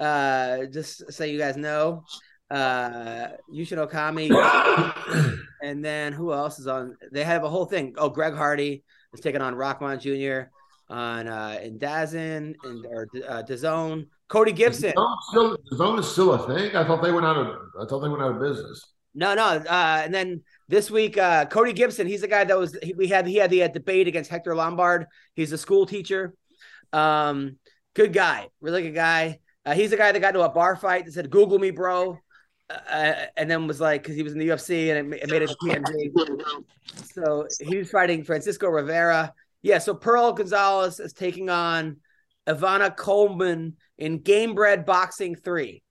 Uh, just so you guys know, uh, Yushin Okami. and then who else is on? They have a whole thing. Oh, Greg Hardy is taking on Rockman Jr. on uh in Dazin and or uh DAZN. Cody Gibson. Still, zone is still a thing. I thought they went out of. I thought they went out of business. No, no. Uh, and then this week, uh, Cody Gibson. He's the guy that was he, we had. He had the uh, debate against Hector Lombard. He's a school teacher. Um, good guy, really good guy. Uh, he's the guy that got into a bar fight that said "Google me, bro," uh, and then was like because he was in the UFC and it, it made it to TMZ. So he was fighting Francisco Rivera. Yeah. So Pearl Gonzalez is taking on Ivana Coleman in Game Bred Boxing Three.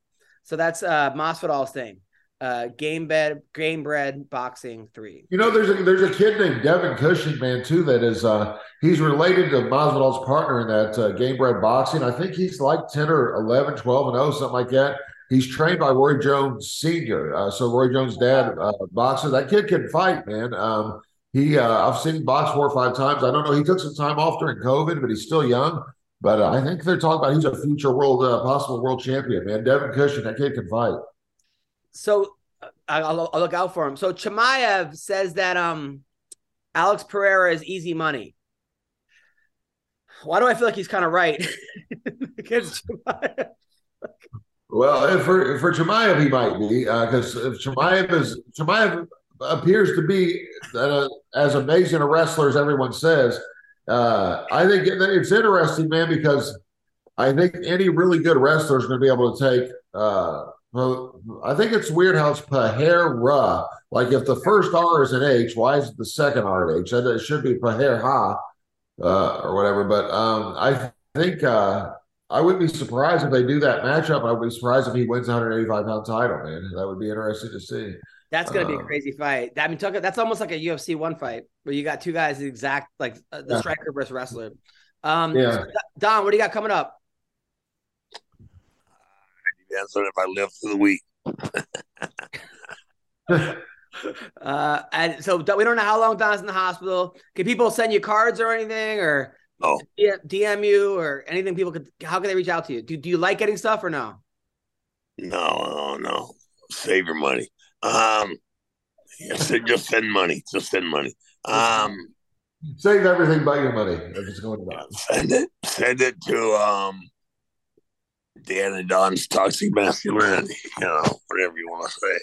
So that's uh Masvidal's thing. Uh Game Bred Game Bred Boxing Three. You know, there's a there's a kid named Devin Cushing, man, too. That is, uh, he's related to Masvidal's partner in that uh, game bred boxing. I think he's like ten or 11, 12 and zero, something like that. He's trained by Roy Jones Senior. Uh, so Roy Jones' dad uh, boxer. That kid can fight, man. Um, he, uh, I've seen him box four or five times. I don't know. He took some time off during COVID, but he's still young. But uh, I think they're talking about he's a future world, uh, possible world champion, man. Devin Cushing, that kid can fight. So uh, I'll, I'll look out for him. So Chimaev says that um Alex Pereira is easy money. Why do I feel like he's kind of right against Chimaev? Well, for for Chimaev, he might be because if Chimaev is Chimaev appears to be uh, as amazing a wrestler as everyone says. Uh, I think it's interesting, man, because I think any really good wrestler is going to be able to take. Well, I think it's weird how it's Pahera. Like if the first R is an H, why is the second R an H? It should be Pahera uh, or whatever. But um, I think uh, I wouldn't be surprised if they do that matchup. I would be surprised if he wins the 185 pound title, man. That would be interesting to see. That's gonna be a Um, crazy fight. I mean, that's almost like a UFC one fight where you got two guys exact like uh, the Yeah. striker versus wrestler. Um, Yeah. Don, what do you got coming up? Depends on if I live through the week. Uh, and so we don't know how long Don's in the hospital. Can people send you cards or anything, or No. DM you or anything? People could. How can they reach out to you? Do Do you like getting stuff or no? No, no, no. Save your money. Um, just, just send money. Just send money. Um, Save everything but your money if it's going to send it. Send it to um, Dan and Don's toxic masculinity. You know, whatever you want to say.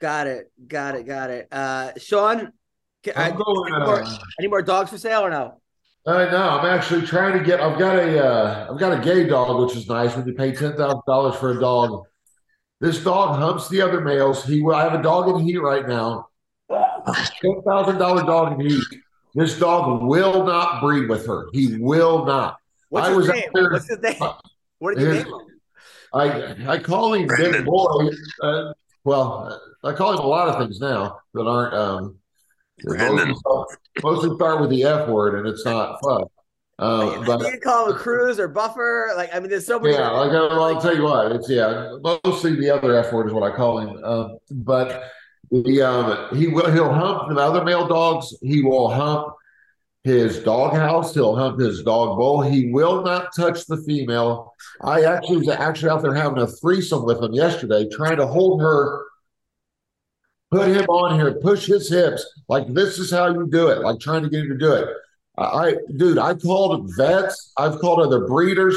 Got it. Got it. Got it. Uh, Sean, can, I'm uh, going, any, more, uh, any more dogs for sale or no? Uh, no, I'm actually trying to get. I've got a. Uh, I've got a gay dog, which is nice. When you pay ten thousand dollars for a dog, this dog humps the other males. He. will I have a dog in heat right now. Ten thousand dollar dog in heat. This dog will not breed with her. He will not. What's I his was name? out there- What's his name? What did you name him? I I call him Big Boy. Uh, well, I call him a lot of things now that aren't. Um, Brandon. mostly, mostly start with the F word, and it's not fun. Um, but you can call him a Cruz or buffer. Like I mean, there's so many. Yeah, like I, well, I'll tell you what, it's yeah, mostly the other F word is what I call him. Um, but the um, he will he'll hump the other male dogs. He will hump his dog house. He'll hump his dog bowl. He will not touch the female. I actually was actually out there having a threesome with him yesterday, trying to hold her, put him on here, push his hips. Like this is how you do it. Like trying to get him to do it. I dude, I called vets. I've called other breeders.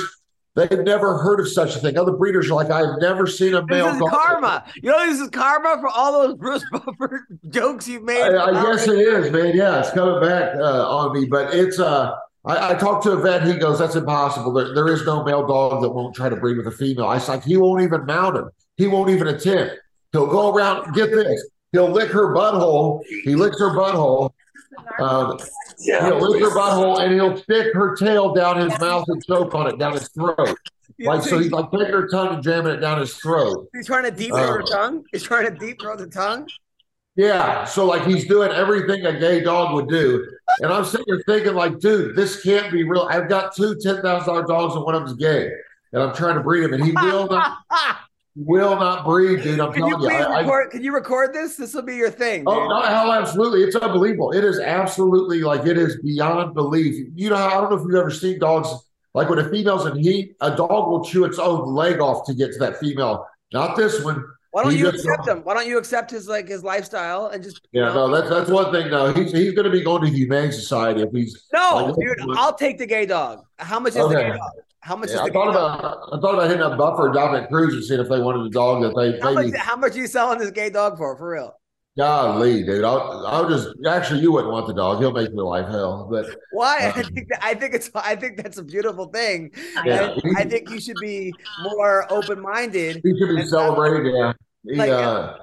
They've never heard of such a thing. Other breeders are like, I've never seen a male. This is dog." karma. You know, this is karma for all those Bruce Buffer jokes you've made. I, I guess it is, man. Yeah, it's coming back uh, on me. But it's uh, I, I talked to a vet. He goes, "That's impossible. There, there is no male dog that won't try to breed with a female." I was like, "He won't even mount him. He won't even attempt. He'll go around. Get this. He'll lick her butthole. He licks her butthole. Um, Yeah. He'll lick her butthole and he'll stick her tail down his mouth and choke on it down his throat. Like so, he's like taking her tongue and jamming it down his throat. He's trying to deep throat her Uh, tongue. He's trying to deep throat the tongue. Yeah, so like he's doing everything a gay dog would do, and I'm sitting here thinking, like, dude, this can't be real. I've got two ten thousand dollar dogs, and one of them's gay, and I'm trying to breed him, and he will not, will not breed, dude. I'm Can you telling you. please I- I- record? Can you record this? This will be your thing. Oh no, hell, absolutely! It's unbelievable. It is absolutely like it is beyond belief. You know, I don't know if you've ever seen dogs like when a female's in heat, a dog will chew its own leg off to get to that female. Not this one. Why don't He you accept him? Why don't you accept his like his lifestyle and just you Yeah, know- no, that's that's one thing. No, he's he's going to be going to humane society if he's No, like, dude, I'll take the gay dog. How much is the gay dog? How much Yeah, is I the gay thought dog? about I thought about hitting up Buffer Dominic Cruz and seeing if they wanted a dog that they How maybe much, how much are you selling this gay dog for? For real? golly, dude. I'll I'll just actually you wouldn't want the dog. He'll make your life hell. But Why? I Uh, think that, I think it's I think that's a beautiful thing. Yeah. And I think you should be more open minded. he should be celebrated. Yeah. He, Like, uh,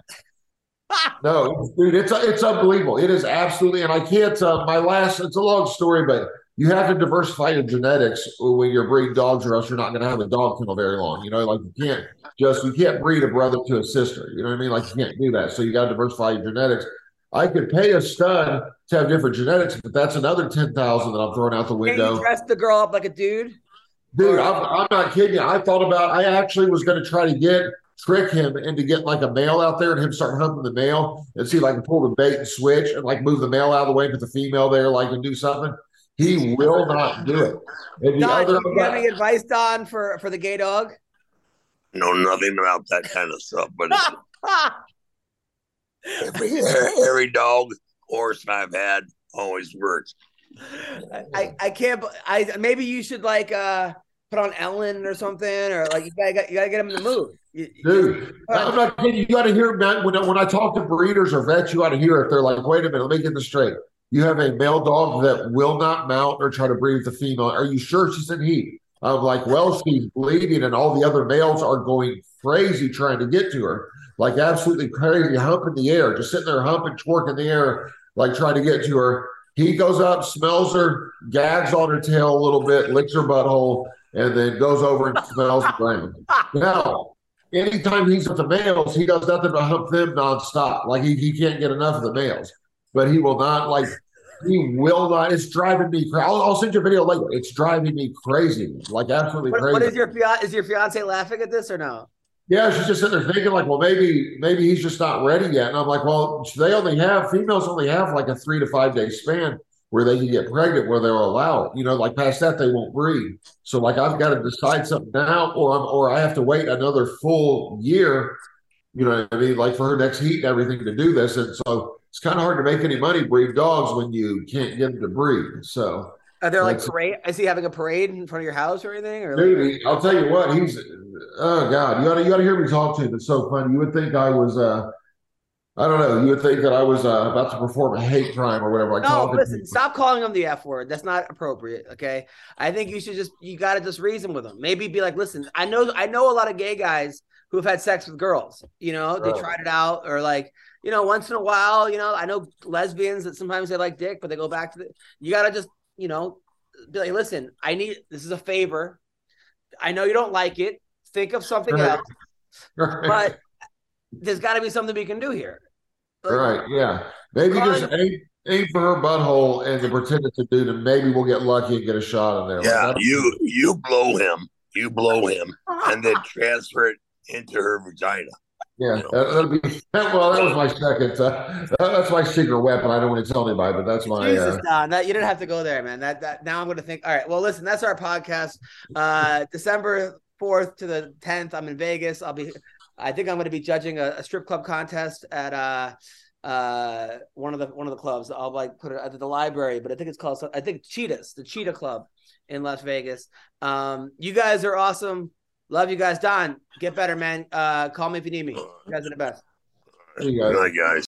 no, dude, it's it's unbelievable. It is absolutely, and I can't. Uh, my last, it's a long story, but you have to diversify your genetics when you're breeding dogs, or else you're not going to have a dog kennel very long. You know, like you can't just you can't breed a brother to a sister. You know what I mean? Like you can't do that. So you got to diversify your genetics. I could pay a stud to have different genetics, but that's another ten thousand that I'm throwing out the Can window. you dress the girl up like a dude? Dude, I'm, I'm not kidding you. I thought about. I actually was going to try to get trick him into getting like a male out there and him start humping the male and see if I can pull the bait and switch and like move the male out of the way, put the female there, like and do something. He will not do it. And Don, other, do you have any advice, Don, for for the gay dog? Know nothing about that kind of stuff, but every, every dog, horse I've had always works. I I can't. b- I maybe you should like uh put on Ellen or something, or like you gotta you gotta get him in the mood. You- dude, I'm not kidding. You got to hear, man. When, when I talk to breeders or vets, you got to hear it. They're like, wait a minute, let me get this straight. You have a male dog that will not mount or try to breed the female. Are you sure she's in heat? I'm like, well, she's bleeding, and all the other males are going crazy trying to get to her, like absolutely crazy, humping the air, just sitting there humping, twerking the air, like trying to get to her. He goes up, smells her, gags on her tail a little bit, licks her butthole, and then goes over and smells the ground. Now, anytime he's with the males, he does nothing but hump them nonstop. Like he, he can't get enough of the males, but he will not like. He will not. It's driving me crazy. I'll, I'll send you a video later. It's driving me crazy, like absolutely What, crazy. what is your fiance? Is your fiance laughing at this or no? Yeah, she's just sitting there thinking, like, well, maybe maybe he's just not ready yet. And I'm like, well, they only have females only have like a three to five day span where they can get pregnant, where they'll allow it. You know, like past that they won't breed. So like I've got to decide something now, or I'm, or I have to wait another full year. You know what I mean? Like for her next heat and everything to do this, and so it's kind of hard to make any money breed dogs when you can't get them to breed. So Are there like parade? Is he having a parade in front of your house or anything? Or like, Dude, I'll tell you what, he's oh god, you gotta you gotta hear me talk to him. It's so funny. You would think I was uh I don't know, you would think that I was uh, about to perform a hate crime or whatever. Like no, listen, people. stop calling him the F word. That's not appropriate. Okay. I think you should just you gotta just reason with him. Maybe be like, listen, I know I know a lot of gay guys who've had sex with girls. You know, they tried it out, or like, you know, once in a while, you know, I know lesbians that sometimes they like dick, but they go back to the you gotta just, you know, be like, listen, I need this is a favor. I know you don't like it. Think of something Right. else, but there's got to be something we can do here. right, yeah. Maybe Calling- just aim aim for her butthole and then pretend it's a dude, and maybe we'll get lucky and get a shot in there. Yeah, that- you you blow him, you blow him, and then transfer it into her vagina. Yeah. That, that'll be well. That was my second. Uh, that's my secret weapon. I don't want to tell anybody, but that's my. Jesus, Uh, Don, that you didn't have to go there, man. That that now I'm going to think. All right, well, listen, that's our podcast. Uh, December fourth to the tenth, I'm in Vegas. I'll be. I think I'm going to be judging a, a strip club contest at uh uh one of the one of the clubs. I'll like put it at the library, but I think it's called. I think Cheetahs, the Cheetah Club in Las Vegas. Um, you guys are awesome. Love you guys, Don. Get better, man. Uh, call me if you need me. You guys are the best. there you go. Good night, guys.